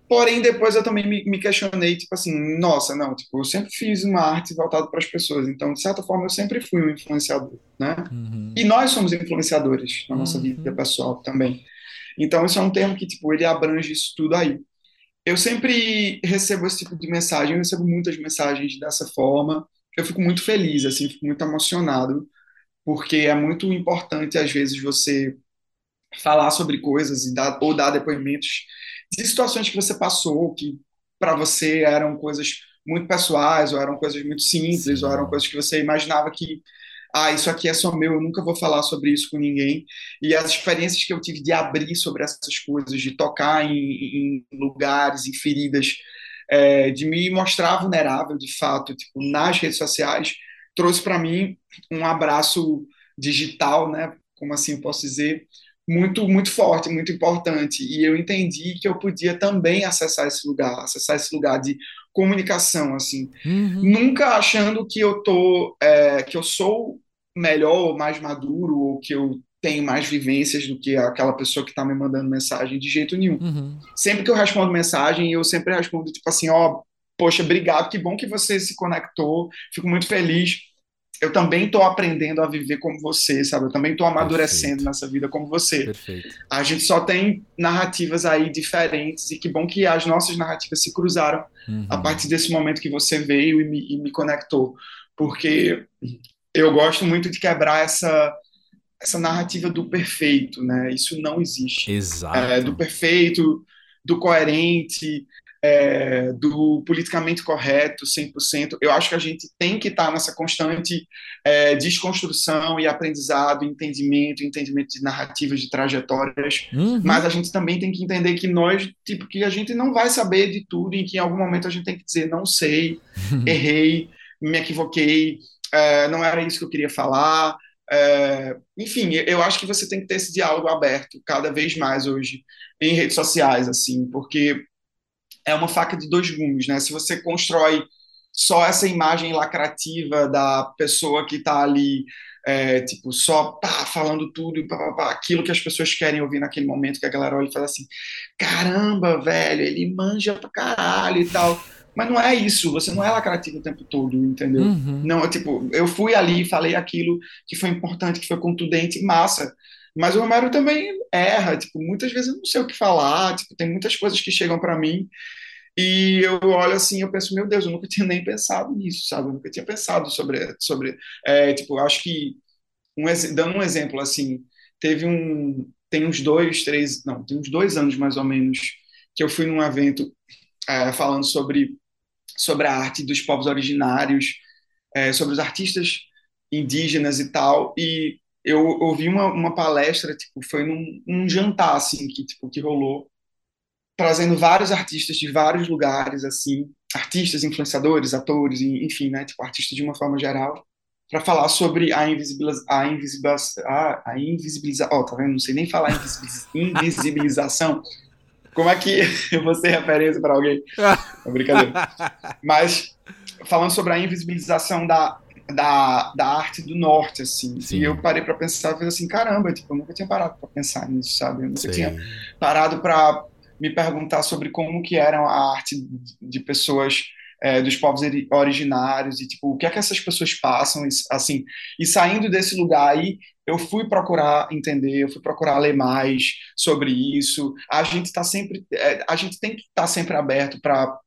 Porém, depois eu também me, me questionei, tipo assim, nossa, não, tipo, eu sempre fiz uma arte voltada para as pessoas, então, de certa forma, eu sempre fui um influenciador, né? Uhum. E nós somos influenciadores na nossa Uhum. vida pessoal também. Então, isso é um termo que, tipo, ele abrange isso tudo aí. Eu sempre recebo esse tipo de mensagem, eu recebo muitas mensagens dessa forma. Eu fico muito feliz, assim, fico muito emocionado, porque é muito importante, às vezes, você falar sobre coisas e dar, ou dar depoimentos de situações que você passou, que para você eram coisas muito pessoais, ou eram coisas muito simples, Sim. ou eram coisas que você imaginava que, ah, isso aqui é só meu, eu nunca vou falar sobre isso com ninguém. E as experiências que eu tive de abrir sobre essas coisas, de tocar em, em lugares, em feridas, é, de me mostrar vulnerável, de fato, tipo, nas redes sociais, trouxe para mim um abraço digital, né? Como assim posso dizer? Muito, muito forte, muito importante. E eu entendi que eu podia também acessar esse lugar, acessar esse lugar de comunicação, assim, Uhum. nunca achando que eu tô, é, que eu sou melhor, ou mais maduro, ou que eu tenho mais vivências do que aquela pessoa que está me mandando mensagem, de jeito nenhum. Uhum. Sempre que eu respondo mensagem, eu sempre respondo tipo assim, ó, poxa, obrigado, que bom que você se conectou, fico muito feliz. Eu também estou aprendendo a viver como você, sabe? Eu também estou amadurecendo Perfeito. nessa vida como você. Perfeito. A gente só tem narrativas aí diferentes e que bom que as nossas narrativas se cruzaram Uhum. a partir desse momento que você veio e me, e me conectou, porque eu gosto muito de quebrar essa essa narrativa do perfeito, né? Isso não existe. Exato. É, do perfeito, do coerente, é, do politicamente correto, 100%. Eu acho que a gente tem que estar nessa constante é, desconstrução e aprendizado, entendimento, entendimento de narrativas, de trajetórias, Uhum. mas a gente também tem que entender que nós, tipo, que a gente não vai saber de tudo e que em algum momento a gente tem que dizer, não sei, errei, me equivoquei, é, não era isso que eu queria falar. É, enfim, eu acho que você tem que ter esse diálogo aberto cada vez mais hoje em redes sociais, assim, porque é uma faca de dois gumes, né? Se você constrói só essa imagem lacrativa da pessoa que está ali, é, tipo, só pá, falando tudo, pá, pá, pá, aquilo que as pessoas querem ouvir naquele momento, que a galera olha e fala assim: caramba, velho, ele manja pra caralho e tal. Mas não é isso, você não é lacrativo o tempo todo, entendeu? Uhum. Não, eu, tipo, eu fui ali e falei aquilo que foi importante, que foi contundente, massa. Mas o Romero também erra, tipo, muitas vezes eu não sei o que falar, tipo, tem muitas coisas que chegam para mim E eu olho assim, eu penso, meu Deus, eu nunca tinha nem pensado nisso, sabe? Eu nunca tinha pensado sobre, sobre, é, tipo, acho que um, dando um exemplo assim, teve um, tem uns dois, três, não, tem uns dois anos mais ou menos que eu fui num evento é, falando sobre sobre a arte dos povos originários, é, sobre os artistas indígenas e tal, e eu ouvi uma, uma palestra, tipo, foi num, num jantar, assim, que, tipo, que rolou, trazendo vários artistas de vários lugares, assim, artistas, influenciadores, atores, enfim, né, tipo, artistas de uma forma geral, para falar sobre a invisibilização, a invisibilização, a, a invisibilização, ó, tá vendo? Não sei nem falar invisibilização. Como é que eu vou ser referência para alguém? É brincadeira. Mas falando sobre a invisibilização da, da, da arte do norte, assim. Sim. E eu parei para pensar, falei assim, caramba, tipo, eu nunca tinha parado para pensar nisso, sabe? Eu nunca Sim. tinha parado para me perguntar sobre como que era a arte de pessoas é, dos povos originários e tipo o que é que essas pessoas passam assim e saindo desse lugar aí eu fui procurar entender eu fui procurar ler mais sobre isso a gente está sempre é, a gente tem que estar tá sempre aberto para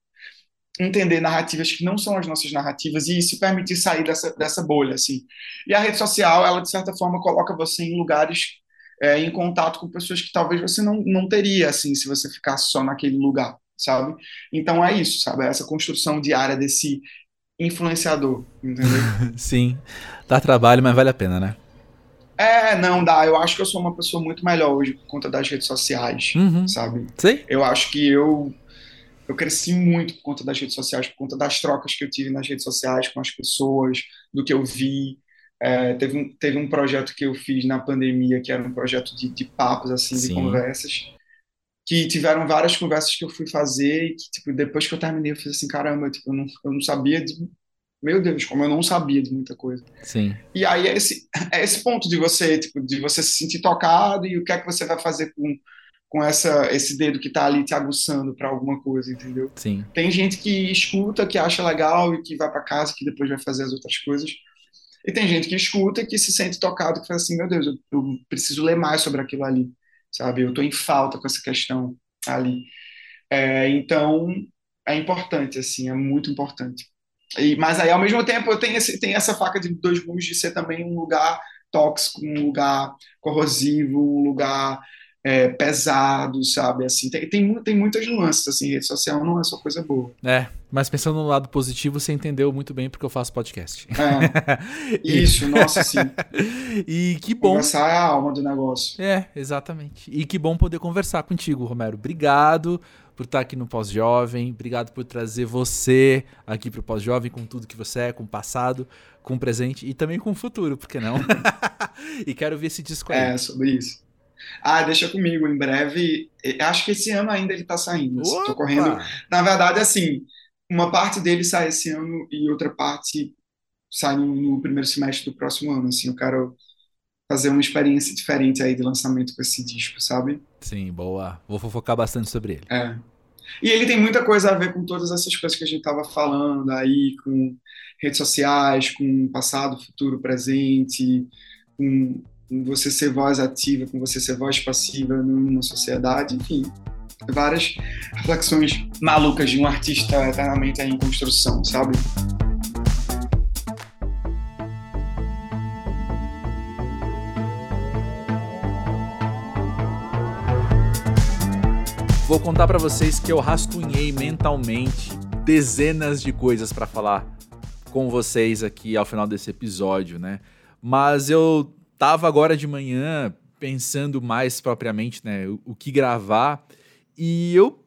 entender narrativas que não são as nossas narrativas e se permitir sair dessa, dessa bolha assim e a rede social ela de certa forma coloca você em lugares é, em contato com pessoas que talvez você não, não teria assim se você ficasse só naquele lugar sabe? Então é isso, sabe? É essa construção diária desse influenciador, entendeu? Sim. Dá trabalho, mas vale a pena, né? É, não dá. Eu acho que eu sou uma pessoa muito melhor hoje por conta das redes sociais, uhum. sabe? Sim. Eu acho que eu eu cresci muito por conta das redes sociais, por conta das trocas que eu tive nas redes sociais com as pessoas, do que eu vi. É, teve, um, teve um projeto que eu fiz na pandemia, que era um projeto de, de papos, assim, Sim. de conversas que tiveram várias conversas que eu fui fazer e que, tipo, depois que eu terminei, eu fiz assim, caramba, tipo, eu não, eu não sabia de... Meu Deus, como eu não sabia de muita coisa. Sim. E aí é esse, é esse ponto de você, tipo, de você se sentir tocado e o que é que você vai fazer com, com essa, esse dedo que tá ali te aguçando para alguma coisa, entendeu? Sim. Tem gente que escuta, que acha legal e que vai para casa, que depois vai fazer as outras coisas. E tem gente que escuta, que se sente tocado, que fala assim, meu Deus, eu, eu preciso ler mais sobre aquilo ali sabe? Eu estou em falta com essa questão ali. É, então, é importante, assim, é muito importante. E, mas aí, ao mesmo tempo, eu tenho, esse, tenho essa faca de dois gumes de ser também um lugar tóxico, um lugar corrosivo, um lugar é, pesado, sabe? Assim, tem, tem, tem muitas nuances, assim, rede social não é só coisa boa. É, mas pensando no lado positivo, você entendeu muito bem porque eu faço podcast. É, isso, nossa, sim. E que bom. Conversar é a alma do negócio. É, exatamente. E que bom poder conversar contigo, Romero. Obrigado por estar aqui no Pós-Jovem, obrigado por trazer você aqui para o Pós-Jovem com tudo que você é, com o passado, com o presente e também com o futuro, por que não? e quero ver esse disco aí. É, sobre isso. Ah, deixa comigo, em breve. Acho que esse ano ainda ele tá saindo. Assim, tô correndo. Na verdade, assim, uma parte dele sai esse ano e outra parte sai no, no, primeiro semestre do próximo ano. Assim, eu quero fazer uma experiência diferente aí de lançamento com esse disco, sabe? Sim, boa. Vou fofocar bastante sobre ele. É. E ele tem muita coisa a ver com todas essas coisas que a gente tava falando aí, com redes sociais, com passado, futuro, presente, com com você ser voz ativa, com você ser voz passiva numa sociedade, enfim, várias reflexões malucas de um artista eternamente em construção, sabe? Vou contar para vocês que eu rascunhei mentalmente dezenas de coisas para falar com vocês aqui ao final desse episódio, né? Mas eu tava agora de manhã pensando mais propriamente, né, o, o que gravar, e eu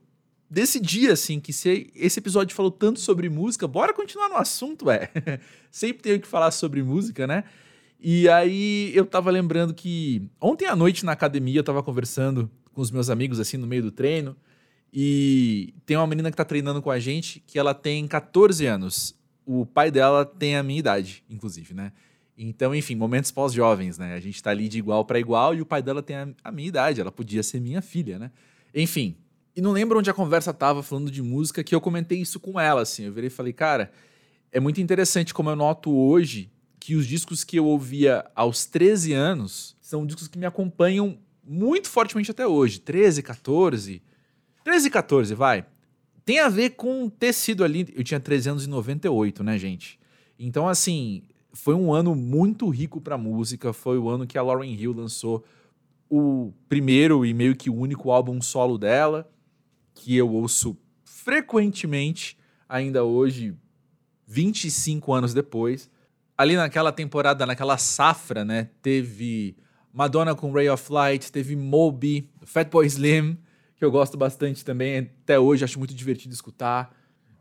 decidi, assim, que se esse episódio falou tanto sobre música, bora continuar no assunto, ué. Sempre tenho que falar sobre música, né? E aí eu tava lembrando que ontem à noite na academia eu tava conversando com os meus amigos, assim, no meio do treino, e tem uma menina que tá treinando com a gente que ela tem 14 anos. O pai dela tem a minha idade, inclusive, né? Então, enfim, momentos pós-jovens, né? A gente tá ali de igual para igual e o pai dela tem a, a, minha idade, ela podia ser minha filha, né? Enfim, e não lembro onde a conversa tava falando de música que eu comentei isso com ela, assim. Eu virei e falei, cara, é muito interessante como eu noto hoje que os discos que eu ouvia aos 13 anos são discos que me acompanham muito fortemente até hoje. 13, 14. 13, 14, vai. tem a ver com ter sido ali. Eu tinha 398, né, gente? Então, assim, foi um ano muito rico pra música. Foi o ano que a Lauryn Hill lançou o primeiro e meio que único álbum solo dela, que eu ouço frequentemente, ainda hoje, 25 anos depois. Ali naquela temporada, naquela safra, né, teve Madonna com Ray of Light, teve Moby, Fatboy Slim, que eu gosto bastante também, até hoje acho muito divertido escutar.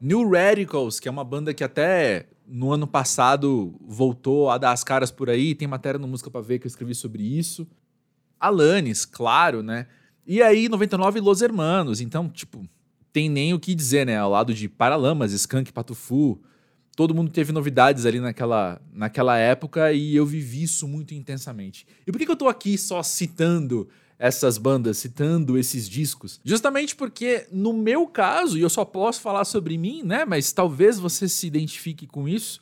New Radicals, que é uma banda que até no ano passado voltou a dar as caras por aí, tem matéria no Música para Ver que eu escrevi sobre isso. Alanis, claro, né? E aí, 99, Los Hermanos. Então, tipo, tem nem o que dizer, né? Ao lado de Paralamas, Skank, Patufu. Todo mundo teve novidades ali naquela, naquela época e eu vivi isso muito intensamente. E por que, que eu tô aqui só citando essas bandas, citando esses discos? Justamente porque, no meu caso, e eu só posso falar sobre mim, né? Mas talvez você se identifique com isso.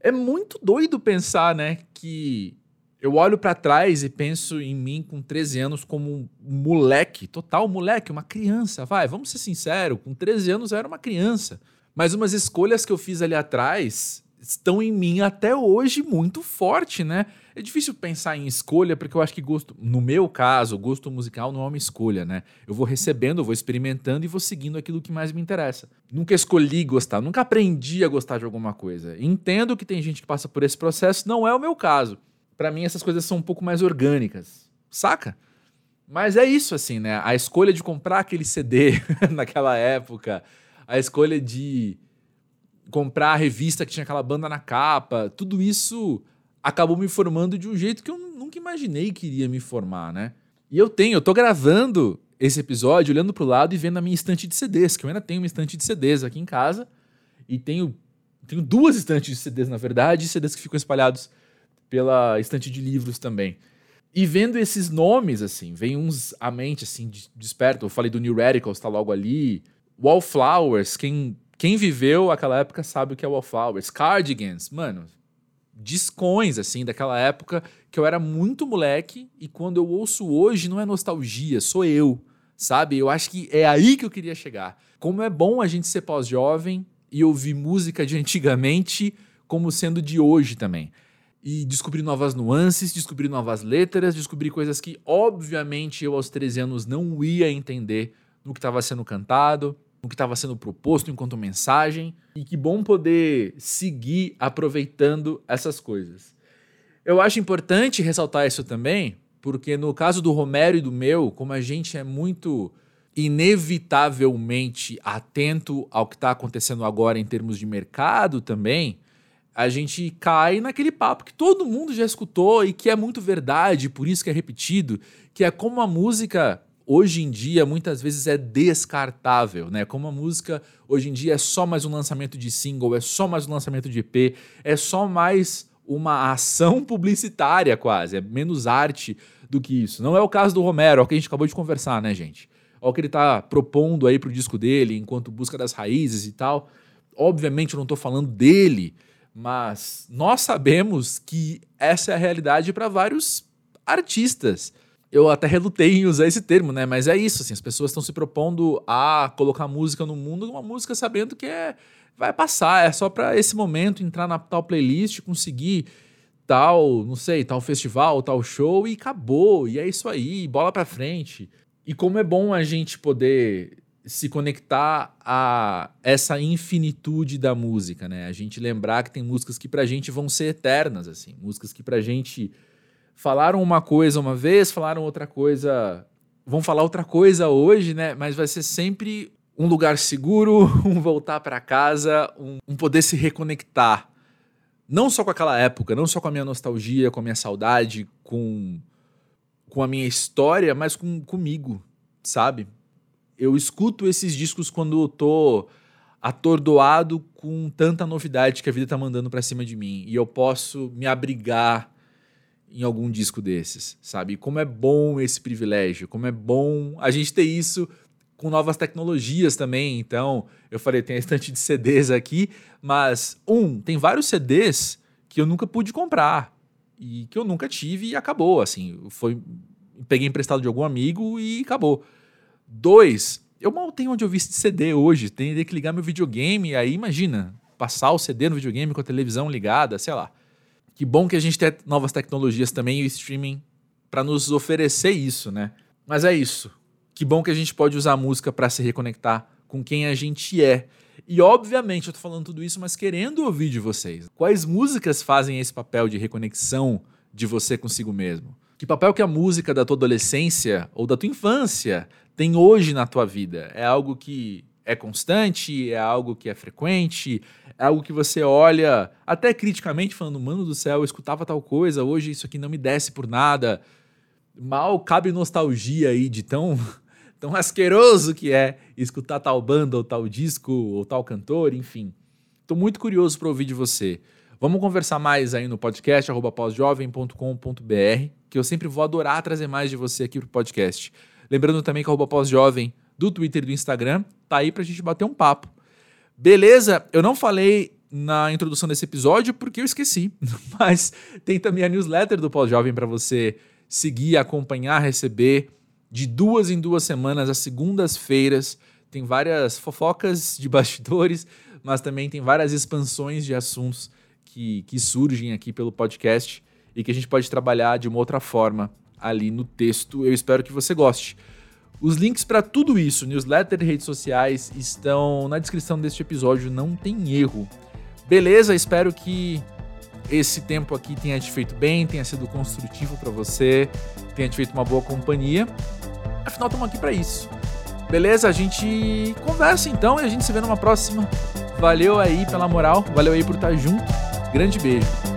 É muito doido pensar, né? Que eu olho para trás e penso em mim com 13 anos como um moleque, total moleque, uma criança. Vai, vamos ser sinceros, com 13 anos eu era uma criança. Mas umas escolhas que eu fiz ali atrás estão em mim até hoje muito forte, né? É difícil pensar em escolha, porque eu acho que gosto, no meu caso, gosto musical não é uma escolha, né? Eu vou recebendo, eu vou experimentando e vou seguindo aquilo que mais me interessa. Nunca escolhi gostar, nunca aprendi a gostar de alguma coisa. Entendo que tem gente que passa por esse processo, não é o meu caso para mim essas coisas são um pouco mais orgânicas, saca? Mas é isso, assim, né? A escolha de comprar aquele CD naquela época, a escolha de comprar a revista que tinha aquela banda na capa, tudo isso acabou me formando de um jeito que eu nunca imaginei que iria me formar, né? E eu tenho, eu tô gravando esse episódio olhando pro lado e vendo a minha estante de CDs, que eu ainda tenho uma estante de CDs aqui em casa e tenho, tenho duas estantes de CDs, na verdade, CDs que ficam espalhados pela estante de livros também. E vendo esses nomes, assim, vem uns à mente, assim, desperto. Eu falei do New Radicals, tá logo ali. Wallflowers, quem, quem viveu aquela época sabe o que é Wallflowers. Cardigans, mano, discões, assim, daquela época que eu era muito moleque e quando eu ouço hoje não é nostalgia, sou eu, sabe? Eu acho que é aí que eu queria chegar. Como é bom a gente ser pós-jovem e ouvir música de antigamente como sendo de hoje também e descobrir novas nuances, descobrir novas letras, descobrir coisas que, obviamente, eu aos 13 anos não ia entender no que estava sendo cantado, no que estava sendo proposto enquanto mensagem. E que bom poder seguir aproveitando essas coisas. Eu acho importante ressaltar isso também, porque no caso do Romero e do meu, como a gente é muito inevitavelmente atento ao que está acontecendo agora em termos de mercado também, a gente cai naquele papo que todo mundo já escutou e que é muito verdade, por isso que é repetido, que é como a música hoje em dia muitas vezes é descartável, né? Como a música hoje em dia é só mais um lançamento de single, é só mais um lançamento de EP, é só mais uma ação publicitária quase, é menos arte do que isso. Não é o caso do Romero, o que a gente acabou de conversar, né, gente? Olha o que ele tá propondo aí pro disco dele, enquanto busca das raízes e tal. Obviamente eu não tô falando dele, mas nós sabemos que essa é a realidade para vários artistas. Eu até relutei em usar esse termo, né? Mas é isso, assim, as pessoas estão se propondo a colocar música no mundo, uma música sabendo que é vai passar, é só para esse momento entrar na tal playlist, conseguir tal, não sei, tal festival, tal show e acabou. E é isso aí, bola para frente. E como é bom a gente poder se conectar a essa infinitude da música, né? A gente lembrar que tem músicas que pra gente vão ser eternas, assim, músicas que pra gente falaram uma coisa uma vez, falaram outra coisa, vão falar outra coisa hoje, né? Mas vai ser sempre um lugar seguro, um voltar para casa, um, um poder se reconectar, não só com aquela época, não só com a minha nostalgia, com a minha saudade, com com a minha história, mas com comigo, sabe? eu escuto esses discos quando eu tô atordoado com tanta novidade que a vida tá mandando para cima de mim e eu posso me abrigar em algum disco desses, sabe? Como é bom esse privilégio, como é bom a gente ter isso com novas tecnologias também. Então, eu falei, tem a estante de CDs aqui, mas um, tem vários CDs que eu nunca pude comprar e que eu nunca tive e acabou, assim, foi peguei emprestado de algum amigo e acabou. Dois, Eu mal tenho onde ouvir CD hoje, tenho que ligar meu videogame, aí imagina, passar o CD no videogame com a televisão ligada, sei lá. Que bom que a gente tem novas tecnologias também e o streaming para nos oferecer isso, né? Mas é isso. Que bom que a gente pode usar a música para se reconectar com quem a gente é. E obviamente eu tô falando tudo isso, mas querendo ouvir de vocês. Quais músicas fazem esse papel de reconexão de você consigo mesmo? Que papel que a música da tua adolescência ou da tua infância tem hoje na tua vida? É algo que é constante? É algo que é frequente? É algo que você olha até criticamente falando, mano do céu, eu escutava tal coisa, hoje isso aqui não me desce por nada. Mal cabe nostalgia aí de tão tão asqueroso que é escutar tal banda ou tal disco ou tal cantor, enfim. Tô muito curioso para ouvir de você. Vamos conversar mais aí no podcast pós-jovem.com.br, que eu sempre vou adorar trazer mais de você aqui pro podcast. Lembrando também que arroba pós-jovem do Twitter e do Instagram tá aí pra gente bater um papo. Beleza? Eu não falei na introdução desse episódio porque eu esqueci, mas tem também a newsletter do Pós-Jovem para você seguir, acompanhar, receber de duas em duas semanas, às segundas-feiras. Tem várias fofocas de bastidores, mas também tem várias expansões de assuntos que, que surgem aqui pelo podcast e que a gente pode trabalhar de uma outra forma ali no texto. Eu espero que você goste. Os links para tudo isso, newsletter e redes sociais, estão na descrição deste episódio, não tem erro. Beleza? Espero que esse tempo aqui tenha te feito bem, tenha sido construtivo para você, tenha te feito uma boa companhia. Afinal, estamos aqui para isso. Beleza? A gente conversa então e a gente se vê numa próxima. Valeu aí pela moral, valeu aí por estar junto. Grande beijo.